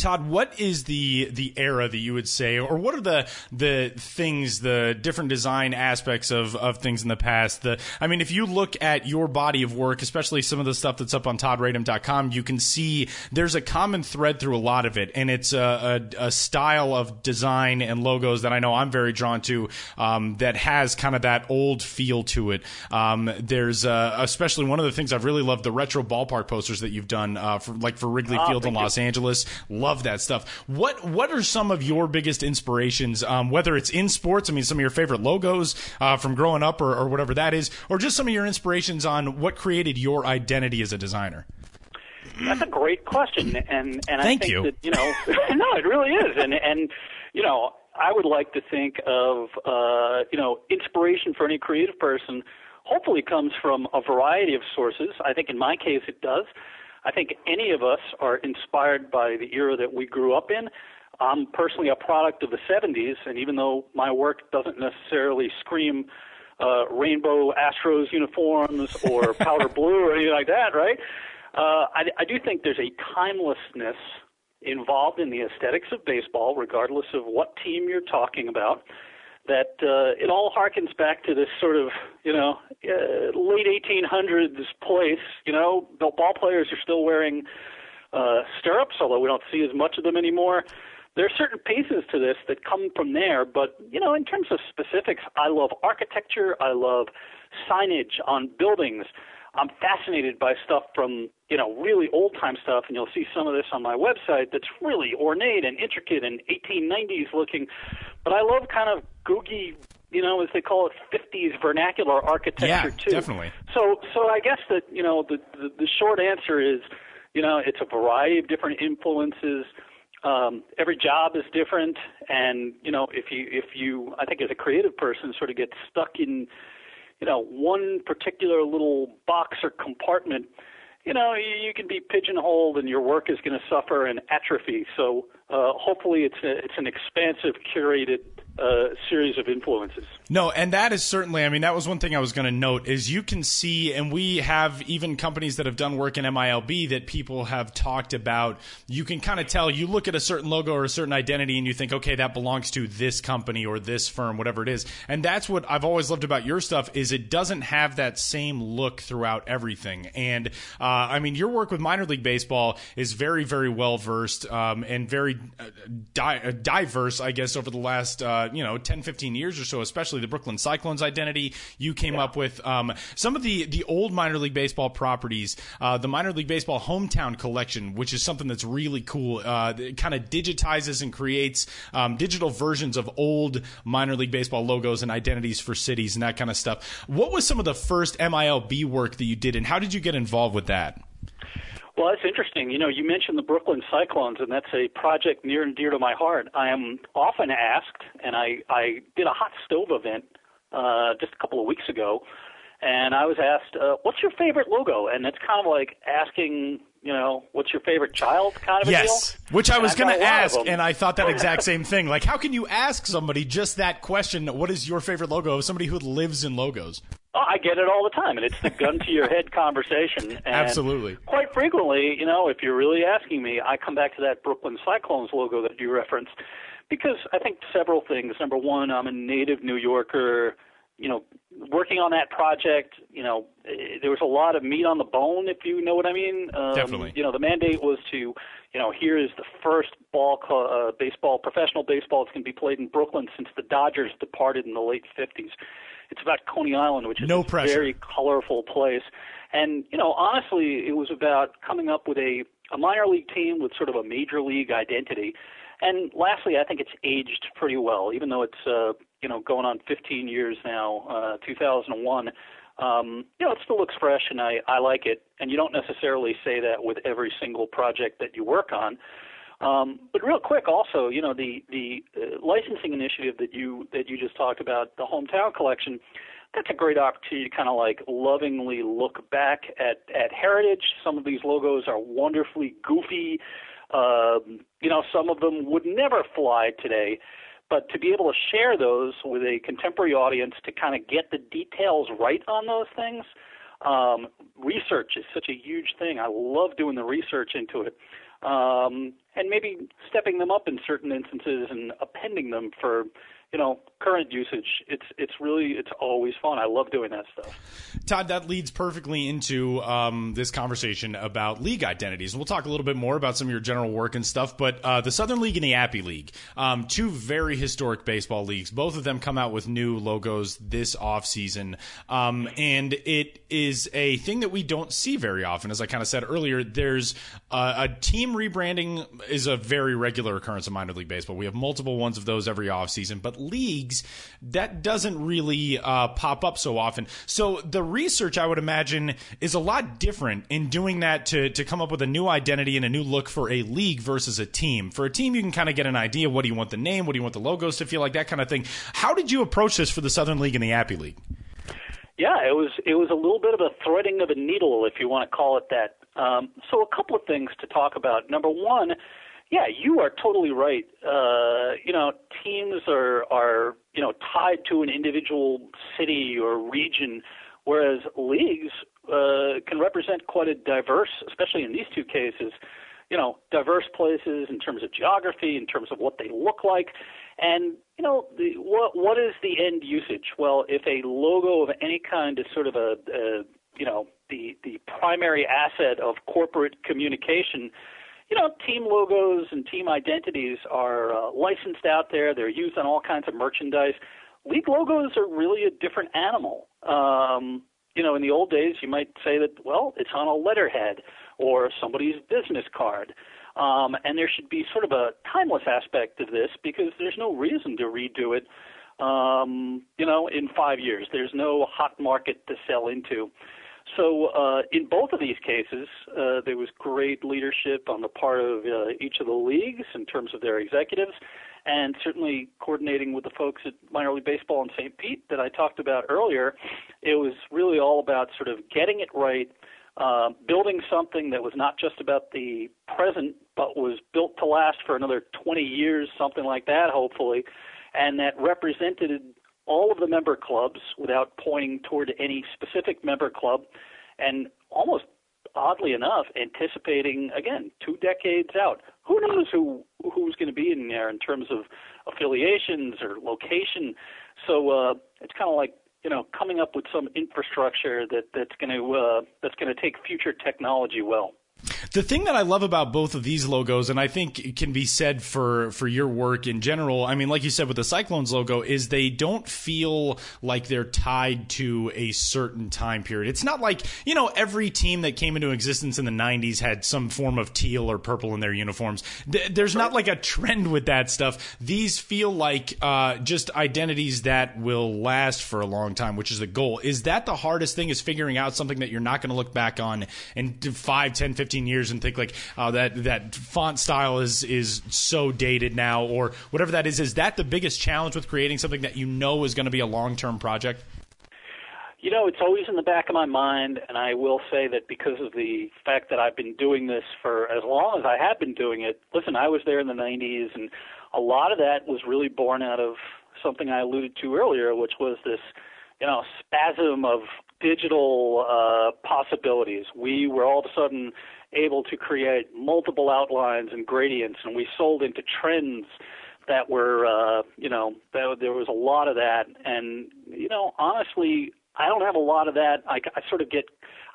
Todd, what is the the era that you would say, or what are the the things, the different design aspects of, of things in the past? The I mean, if you look at your body of work, especially some of the stuff that's up on ToddRadom.com, you can see there's a common thread through a lot of it, and it's a, a, a style of design and logos that I know I'm very drawn to. Um, that has kind of that old feel to it. Um, there's uh, especially one of the things I've really loved the retro ballpark posters that you've done, uh, for like for Wrigley oh, Field in Los you. Angeles. Love that stuff. What what are some of your biggest inspirations? Um, whether it's in sports, I mean, some of your favorite logos uh, from growing up, or, or whatever that is, or just some of your inspirations on what created your identity as a designer. That's a great question, and and Thank I think you. that you know, no, it really is, and and you know, I would like to think of uh, you know, inspiration for any creative person. Hopefully, comes from a variety of sources. I think in my case, it does. I think any of us are inspired by the era that we grew up in. I'm personally a product of the 70s, and even though my work doesn't necessarily scream uh, rainbow Astros uniforms or powder blue or anything like that, right? Uh, I, I do think there's a timelessness involved in the aesthetics of baseball, regardless of what team you're talking about that uh, it all harkens back to this sort of, you know, uh, late 1800s place. You know, ball players are still wearing uh, stirrups, although we don't see as much of them anymore. There are certain pieces to this that come from there, but you know, in terms of specifics, I love architecture. I love signage on buildings. I'm fascinated by stuff from you know really old time stuff, and you'll see some of this on my website. That's really ornate and intricate and 1890s looking. But I love kind of googie, you know, as they call it, 50s vernacular architecture yeah, too. definitely. So so I guess that you know the, the the short answer is, you know, it's a variety of different influences. Um, every job is different, and you know, if you if you, I think as a creative person, sort of get stuck in you know, one particular little box or compartment, you know, you you can be pigeonholed and your work is going to suffer an atrophy. So uh, hopefully it's a, it's an expansive, curated uh, series of influences. No, and that is certainly. I mean, that was one thing I was going to note is you can see, and we have even companies that have done work in MILB that people have talked about. You can kind of tell. You look at a certain logo or a certain identity, and you think, okay, that belongs to this company or this firm, whatever it is. And that's what I've always loved about your stuff is it doesn't have that same look throughout everything. And uh, I mean, your work with minor league baseball is very, very well versed um, and very di- uh, diverse, I guess, over the last. Uh, you know 10, 15 years or so, especially the Brooklyn Cyclones identity. You came yeah. up with um, some of the the old minor league baseball properties, uh, the minor league baseball hometown collection, which is something that's really cool. Uh, it kind of digitizes and creates um, digital versions of old minor league baseball logos and identities for cities and that kind of stuff. What was some of the first MILB work that you did, and how did you get involved with that? Well, that's interesting. You know, you mentioned the Brooklyn Cyclones, and that's a project near and dear to my heart. I am often asked, and I, I did a hot stove event uh, just a couple of weeks ago, and I was asked, uh, "What's your favorite logo?" And it's kind of like asking, you know, "What's your favorite child?" kind of a yes, deal. which I was going to ask, and I thought that exact same thing. Like, how can you ask somebody just that question? What is your favorite logo of somebody who lives in logos? Oh, I get it all the time, and it's the gun to your head conversation. And Absolutely. Quite frequently, you know, if you're really asking me, I come back to that Brooklyn Cyclones logo that you referenced because I think several things. Number one, I'm a native New Yorker. You know, working on that project, you know, there was a lot of meat on the bone, if you know what I mean. Um, Definitely. You know, the mandate was to, you know, here is the first ball, uh, baseball, professional baseball that's going to be played in Brooklyn since the Dodgers departed in the late 50s. It's about Coney Island, which is no a very colorful place. And you know, honestly, it was about coming up with a a minor league team with sort of a major league identity. And lastly, I think it's aged pretty well, even though it's uh, you know going on 15 years now, uh, 2001. Um, you know, it still looks fresh, and I I like it. And you don't necessarily say that with every single project that you work on. Um, but real quick, also, you know, the the uh, licensing initiative that you that you just talked about, the hometown collection, that's a great opportunity to kind of like lovingly look back at at heritage. Some of these logos are wonderfully goofy. Um, you know, some of them would never fly today. But to be able to share those with a contemporary audience to kind of get the details right on those things, um, research is such a huge thing. I love doing the research into it um, and maybe stepping them up in certain instances and appending them for you know current usage it's it's really it's always fun. I love doing that stuff. Todd that leads perfectly into um, this conversation about league identities. We'll talk a little bit more about some of your general work and stuff but uh, the southern league and the appy league um, two very historic baseball leagues. Both of them come out with new logos this offseason. Um, and it is a thing that we don't see very often. As i kind of said earlier there's uh, a team rebranding is a very regular occurrence in minor league baseball. We have multiple ones of those every offseason but leagues, that doesn't really uh, pop up so often. So the research, I would imagine, is a lot different in doing that to, to come up with a new identity and a new look for a league versus a team. For a team, you can kind of get an idea what do you want the name, what do you want the logos to feel like, that kind of thing. How did you approach this for the Southern League and the Appy League? Yeah, it was it was a little bit of a threading of a needle, if you want to call it that. Um, so a couple of things to talk about. Number one, yeah, you are totally right. Uh, you know, teams are are you know tied to an individual city or region, whereas leagues uh, can represent quite a diverse, especially in these two cases, you know, diverse places in terms of geography, in terms of what they look like, and you know, the, what what is the end usage? Well, if a logo of any kind is sort of a, a you know the the primary asset of corporate communication you know, team logos and team identities are uh, licensed out there. They're used on all kinds of merchandise. League logos are really a different animal. Um, you know, in the old days, you might say that, well, it's on a letterhead or somebody's business card. Um, and there should be sort of a timeless aspect of this because there's no reason to redo it, um, you know, in five years. There's no hot market to sell into. So uh, in both of these cases, uh, there was great leadership on the part of uh, each of the leagues in terms of their executives, and certainly coordinating with the folks at minor league baseball in St. Pete that I talked about earlier. It was really all about sort of getting it right uh, building something that was not just about the present, but was built to last for another 20 years, something like that, hopefully, and that represented all of the member clubs without pointing toward any specific member club, and almost oddly enough, anticipating again two decades out. Who knows who who's going to be in there in terms of affiliations or location? So uh, it's kind of like you know, coming up with some infrastructure that that's going to uh, that's going to take future technology well. The thing that I love about both of these logos, and I think it can be said for for your work in general, I mean, like you said with the Cyclones logo, is they don't feel like they're tied to a certain time period. It's not like you know every team that came into existence in the '90s had some form of teal or purple in their uniforms. There's not like a trend with that stuff. These feel like uh, just identities that will last for a long time, which is the goal. Is that the hardest thing? Is figuring out something that you're not going to look back on in 5, 10, 15 15 years and think like oh, that that font style is is so dated now or whatever that is is that the biggest challenge with creating something that you know is going to be a long-term project you know, it's always in the back of my mind, and I will say that because of the fact that I've been doing this for as long as I have been doing it. Listen, I was there in the 90s, and a lot of that was really born out of something I alluded to earlier, which was this, you know, spasm of digital uh, possibilities. We were all of a sudden able to create multiple outlines and gradients, and we sold into trends that were, uh, you know, that, there was a lot of that. And, you know, honestly, I don't have a lot of that. I, I sort of get,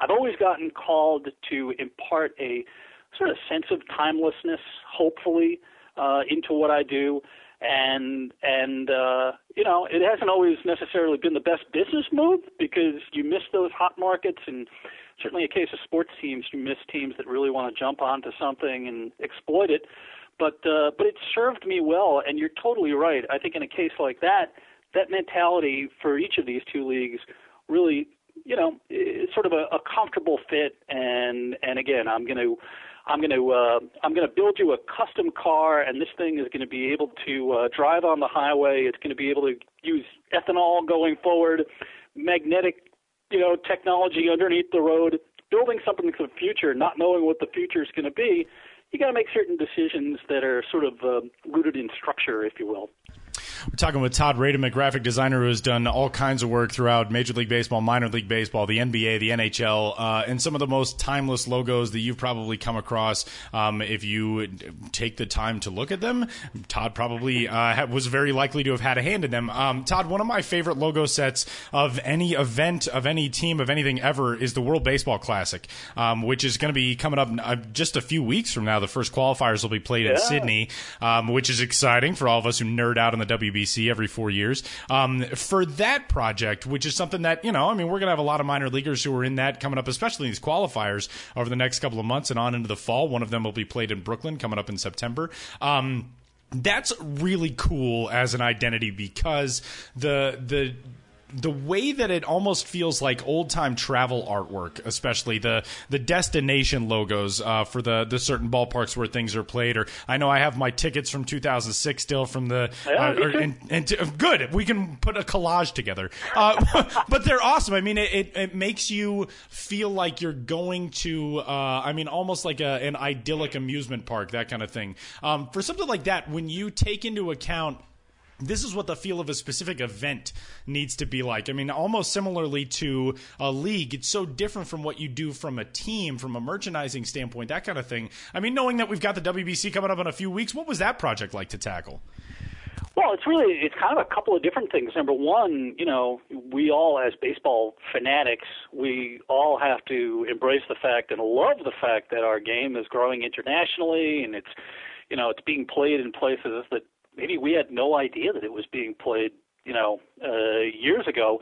I've always gotten called to impart a sort of sense of timelessness, hopefully, uh, into what I do. And and uh, you know, it hasn't always necessarily been the best business move because you miss those hot markets and certainly a case of sports teams. You miss teams that really want to jump onto something and exploit it. But uh, but it served me well, and you're totally right. I think in a case like that, that mentality for each of these two leagues really, you know, is sort of a, a comfortable fit. And and again, I'm going to. I'm going to uh, I'm going to build you a custom car, and this thing is going to be able to uh, drive on the highway. It's going to be able to use ethanol going forward, magnetic you know, technology underneath the road, building something for the future, not knowing what the future is going to be, you got to make certain decisions that are sort of uh, rooted in structure, if you will. We're talking with Todd Radom, a graphic designer who has done all kinds of work throughout Major League Baseball, minor league baseball, the NBA, the NHL, uh, and some of the most timeless logos that you've probably come across. Um, if you take the time to look at them, Todd probably uh, was very likely to have had a hand in them. Um, Todd, one of my favorite logo sets of any event, of any team, of anything ever is the World Baseball Classic, um, which is going to be coming up uh, just a few weeks from now. The first qualifiers will be played yeah. in Sydney, um, which is exciting for all of us who nerd out on the WBC WBC every four years. Um, for that project, which is something that, you know, I mean, we're going to have a lot of minor leaguers who are in that coming up, especially these qualifiers over the next couple of months and on into the fall. One of them will be played in Brooklyn coming up in September. Um, that's really cool as an identity because the the the way that it almost feels like old time travel artwork, especially the the destination logos uh, for the the certain ballparks where things are played. Or I know I have my tickets from 2006 still from the yeah, uh, or, and, and good. We can put a collage together, uh, but they're awesome. I mean, it, it, it makes you feel like you're going to. Uh, I mean, almost like a, an idyllic amusement park, that kind of thing. Um, for something like that, when you take into account this is what the feel of a specific event needs to be like. I mean, almost similarly to a league, it's so different from what you do from a team, from a merchandising standpoint, that kind of thing. I mean, knowing that we've got the WBC coming up in a few weeks, what was that project like to tackle? Well, it's really it's kind of a couple of different things. Number one, you know, we all as baseball fanatics, we all have to embrace the fact and love the fact that our game is growing internationally and it's you know, it's being played in places that maybe we had no idea that it was being played, you know, uh years ago.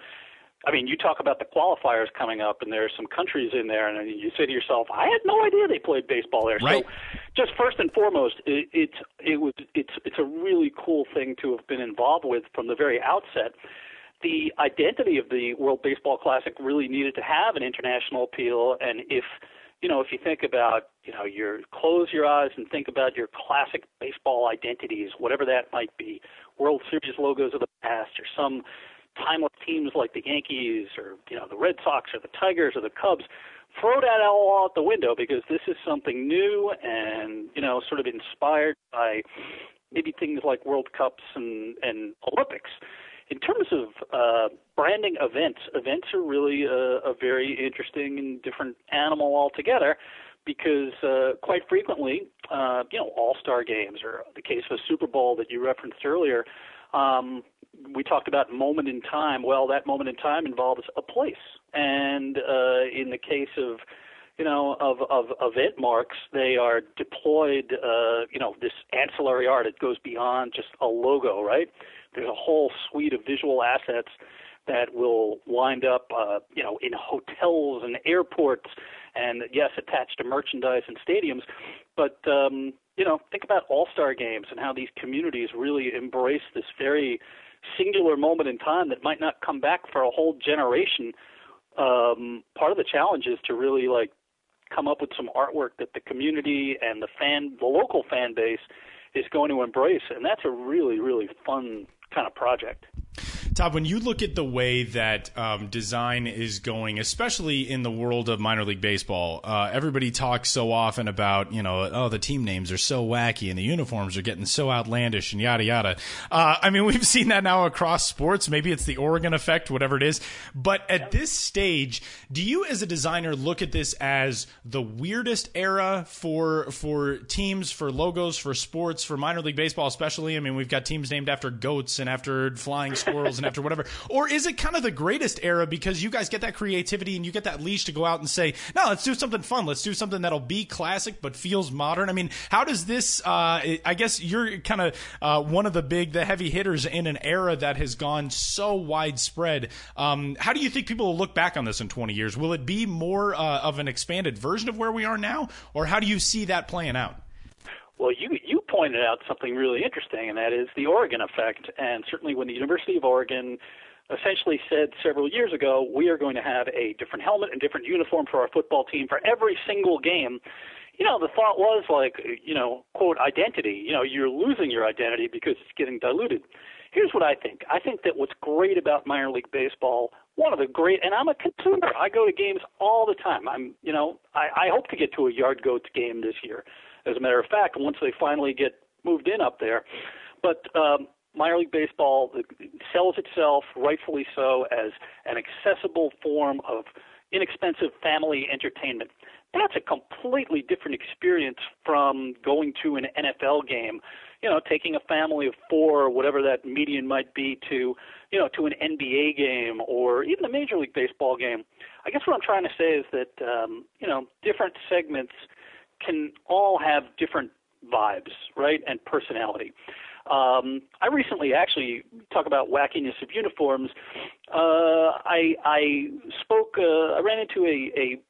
I mean, you talk about the qualifiers coming up, and there are some countries in there, and you say to yourself, "I had no idea they played baseball there." Right. So, just first and foremost, it, it's it was it's it's a really cool thing to have been involved with from the very outset. The identity of the World Baseball Classic really needed to have an international appeal, and if you know, if you think about, you know, your close your eyes and think about your classic baseball identities, whatever that might be, World Series logos of the past, or some timeless teams like the Yankees or you know the Red Sox or the Tigers or the Cubs, throw that all out the window because this is something new and you know sort of inspired by maybe things like World Cups and and Olympics. In terms of uh, branding events, events are really a, a very interesting and different animal altogether because uh, quite frequently, uh, you know, all-star games or the case of a Super Bowl that you referenced earlier, um, we talked about moment in time. Well, that moment in time involves a place, and uh, in the case of you know of, of event marks, they are deployed. Uh, you know, this ancillary art. It goes beyond just a logo, right? There's a whole suite of visual assets that will wind up, uh, you know, in hotels and airports, and yes, attached to merchandise and stadiums. But um, you know, think about all-star games and how these communities really embrace this very singular moment in time that might not come back for a whole generation. Um, part of the challenge is to really like come up with some artwork that the community and the fan, the local fan base, is going to embrace, and that's a really, really fun kind of project. Todd, when you look at the way that um, design is going, especially in the world of minor league baseball, uh, everybody talks so often about, you know, oh, the team names are so wacky and the uniforms are getting so outlandish and yada yada. Uh, I mean, we've seen that now across sports. Maybe it's the Oregon effect, whatever it is. But at this stage, do you, as a designer, look at this as the weirdest era for for teams, for logos, for sports, for minor league baseball, especially? I mean, we've got teams named after goats and after flying squirrels after whatever. Or is it kind of the greatest era because you guys get that creativity and you get that leash to go out and say, no, let's do something fun. Let's do something that'll be classic but feels modern. I mean, how does this? Uh, I guess you're kind of uh, one of the big, the heavy hitters in an era that has gone so widespread. Um, how do you think people will look back on this in 20 years? Will it be more uh, of an expanded version of where we are now, or how do you see that playing out? Well, you pointed out something really interesting, and that is the Oregon effect. And certainly, when the University of Oregon essentially said several years ago, we are going to have a different helmet and different uniform for our football team for every single game. You know, the thought was like, you know, quote, identity. You know, you're losing your identity because it's getting diluted. Here's what I think. I think that what's great about minor league baseball, one of the great, and I'm a consumer. I go to games all the time. I'm, you know, I, I hope to get to a Yard Goats game this year. As a matter of fact, once they finally get moved in up there, but um, minor league baseball sells itself, rightfully so, as an accessible form of inexpensive family entertainment. That's a completely different experience from going to an NFL game, you know, taking a family of four or whatever that median might be to, you know, to an NBA game or even a Major League Baseball game. I guess what I'm trying to say is that, um, you know, different segments can all have different vibes, right, and personality. Um, I recently actually talk about wackiness of uniforms. Uh, I, I spoke. Uh, I ran into a, a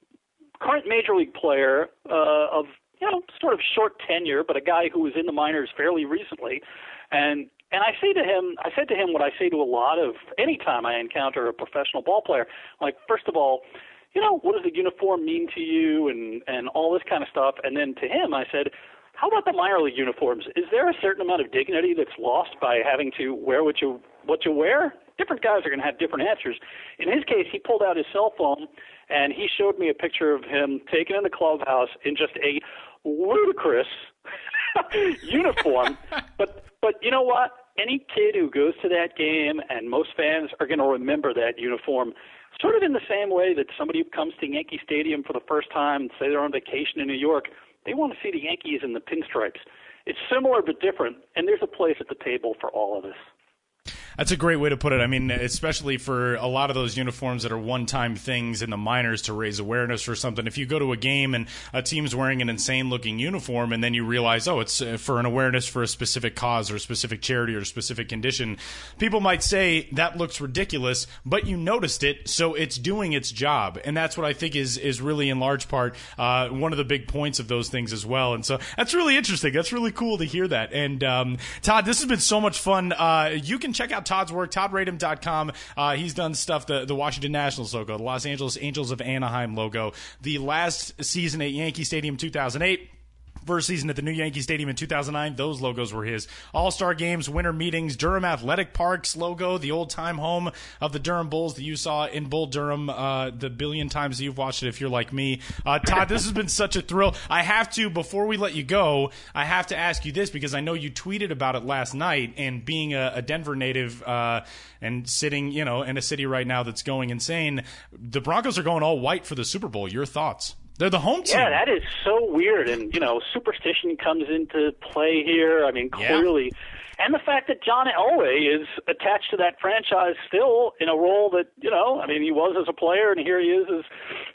current major league player uh, of you know sort of short tenure, but a guy who was in the minors fairly recently, and and I say to him, I said to him what I say to a lot of anytime I encounter a professional ball player. Like first of all, you know, what does the uniform mean to you, and and all this kind of stuff. And then to him, I said, how about the minor league uniforms? Is there a certain amount of dignity that's lost by having to wear what you what you wear? Different guys are going to have different answers. In his case, he pulled out his cell phone and he showed me a picture of him taken in the clubhouse in just a ludicrous uniform. but but you know what? Any kid who goes to that game, and most fans are going to remember that uniform sort of in the same way that somebody who comes to Yankee Stadium for the first time, say they're on vacation in New York, they want to see the Yankees in the pinstripes. it's similar but different, and there's a place at the table for all of us. That's a great way to put it. I mean, especially for a lot of those uniforms that are one time things in the minors to raise awareness for something. If you go to a game and a team's wearing an insane looking uniform and then you realize, oh, it's uh, for an awareness for a specific cause or a specific charity or a specific condition, people might say that looks ridiculous, but you noticed it, so it's doing its job. And that's what I think is, is really in large part uh, one of the big points of those things as well. And so that's really interesting. That's really cool to hear that. And um, Todd, this has been so much fun. Uh, you can check out Todd's work, ToddRadom.com. Uh, he's done stuff, the, the Washington Nationals logo, the Los Angeles Angels of Anaheim logo, the last season at Yankee Stadium 2008 first season at the new Yankee Stadium in 2009. Those logos were his. All Star games, winter meetings, Durham Athletic Parks logo, the old time home of the Durham Bulls that you saw in Bull Durham uh, the billion times you've watched it if you're like me. Uh, Todd, this has been such a thrill. I have to, before we let you go, I have to ask you this because I know you tweeted about it last night and being a, a Denver native uh, and sitting, you know, in a city right now that's going insane, the Broncos are going all white for the Super Bowl. Your thoughts? They're the home team. Yeah, that is so weird, and you know, superstition comes into play here. I mean, clearly, yeah. and the fact that John Elway is attached to that franchise still in a role that you know, I mean, he was as a player, and here he is as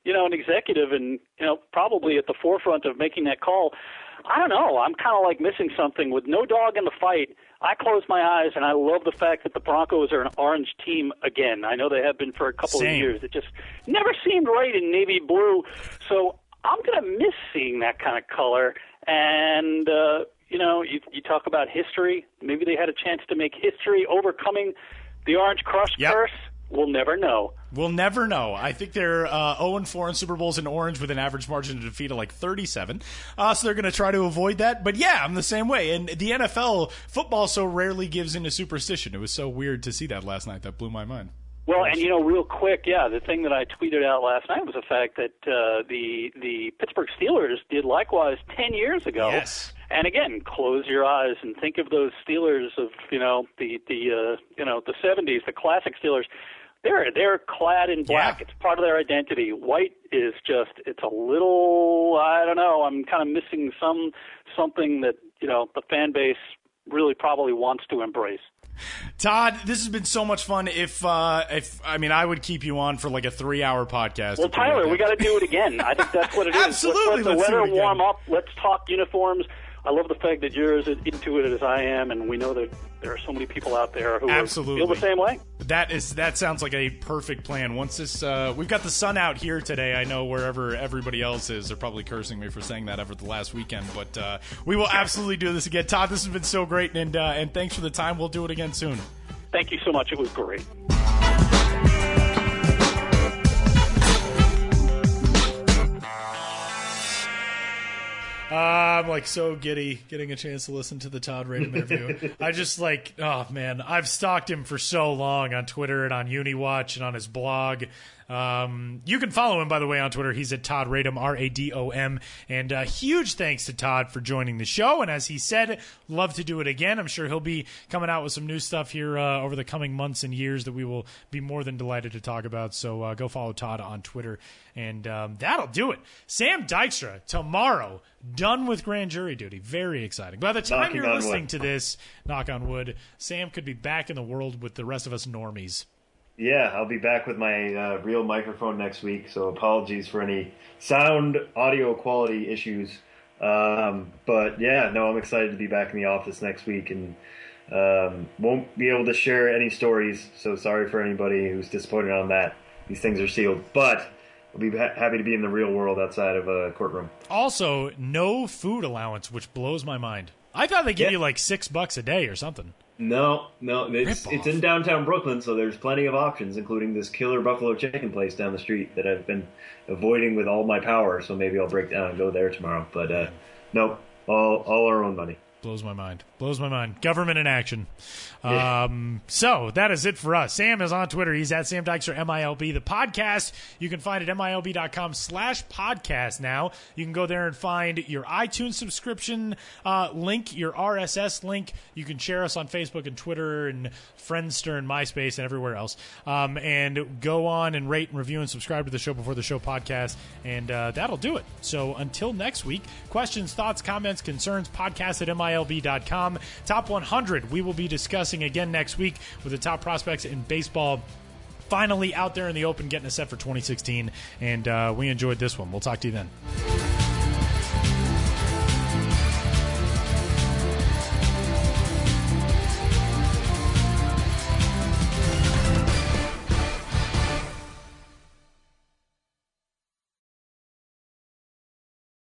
you know an executive, and you know, probably at the forefront of making that call. I don't know. I'm kind of like missing something with no dog in the fight. I close my eyes and I love the fact that the Broncos are an orange team again. I know they have been for a couple Same. of years. It just never seemed right in navy blue. So I'm going to miss seeing that kind of color. And, uh, you know, you, you talk about history. Maybe they had a chance to make history overcoming the Orange Crush yep. curse. We'll never know. We'll never know. I think they're uh, 0 4 in Super Bowls in orange with an average margin of defeat of like 37. Uh, so they're going to try to avoid that. But yeah, I'm the same way. And the NFL football so rarely gives into superstition. It was so weird to see that last night. That blew my mind. Well, and you know, real quick, yeah, the thing that I tweeted out last night was the fact that uh, the the Pittsburgh Steelers did likewise ten years ago. Yes. And again, close your eyes and think of those Steelers of you know the the uh, you know the '70s, the classic Steelers they're they're clad in black. Yeah. It's part of their identity. White is just it's a little I don't know. I'm kind of missing some something that you know the fan base really probably wants to embrace. Todd, this has been so much fun. If uh, if I mean, I would keep you on for like a three-hour podcast. Well, Tyler, we got to do it again. I think that's what it is. Absolutely, let's let the weather warm up. Let's talk uniforms. I love the fact that you're as into it as I am, and we know that there are so many people out there who Absolutely. feel the same way. That is that sounds like a perfect plan. Once this, uh, we've got the sun out here today. I know wherever everybody else is, they're probably cursing me for saying that over the last weekend, but uh, we will absolutely do this again. Todd, this has been so great, and uh, and thanks for the time. We'll do it again soon. Thank you so much. It was great. Uh, I'm like so giddy getting a chance to listen to the Todd Radom interview. I just like, oh man, I've stalked him for so long on Twitter and on UniWatch and on his blog. Um, you can follow him, by the way, on Twitter. He's at Todd Radom, R A D O M. And uh, huge thanks to Todd for joining the show. And as he said, love to do it again. I'm sure he'll be coming out with some new stuff here uh, over the coming months and years that we will be more than delighted to talk about. So uh, go follow Todd on Twitter. And um, that'll do it. Sam Dykstra, tomorrow, done with grand jury duty. Very exciting. By the time Knocking you're listening wood. to this, knock on wood, Sam could be back in the world with the rest of us normies. Yeah, I'll be back with my uh, real microphone next week, so apologies for any sound audio quality issues. Um, but yeah, no, I'm excited to be back in the office next week and um, won't be able to share any stories. So sorry for anybody who's disappointed on that. These things are sealed, but I'll be ha- happy to be in the real world outside of a courtroom. Also, no food allowance, which blows my mind. I thought they give Yeah. you like six bucks a day or something. No, no, it's Rip-off. it's in downtown Brooklyn, so there's plenty of options, including this killer buffalo chicken place down the street that I've been avoiding with all my power. So maybe I'll break down and go there tomorrow. But uh, nope, all all our own money. Blows my mind. Blows my mind. Government in action. Yeah. Um, so that is it for us. Sam is on Twitter. He's at Sam Dykstra, MILB. The podcast, you can find at MILB.com slash podcast now. You can go there and find your iTunes subscription uh, link, your RSS link. You can share us on Facebook and Twitter and Friendster and MySpace and everywhere else. Um, and go on and rate and review and subscribe to the Show Before the Show podcast. And uh, that'll do it. So until next week, questions, thoughts, comments, concerns, podcast at MILB.com. Top 100 we will be discussing again next week with the top prospects in baseball finally out there in the open getting us set for 2016. And uh, we enjoyed this one. We'll talk to you then.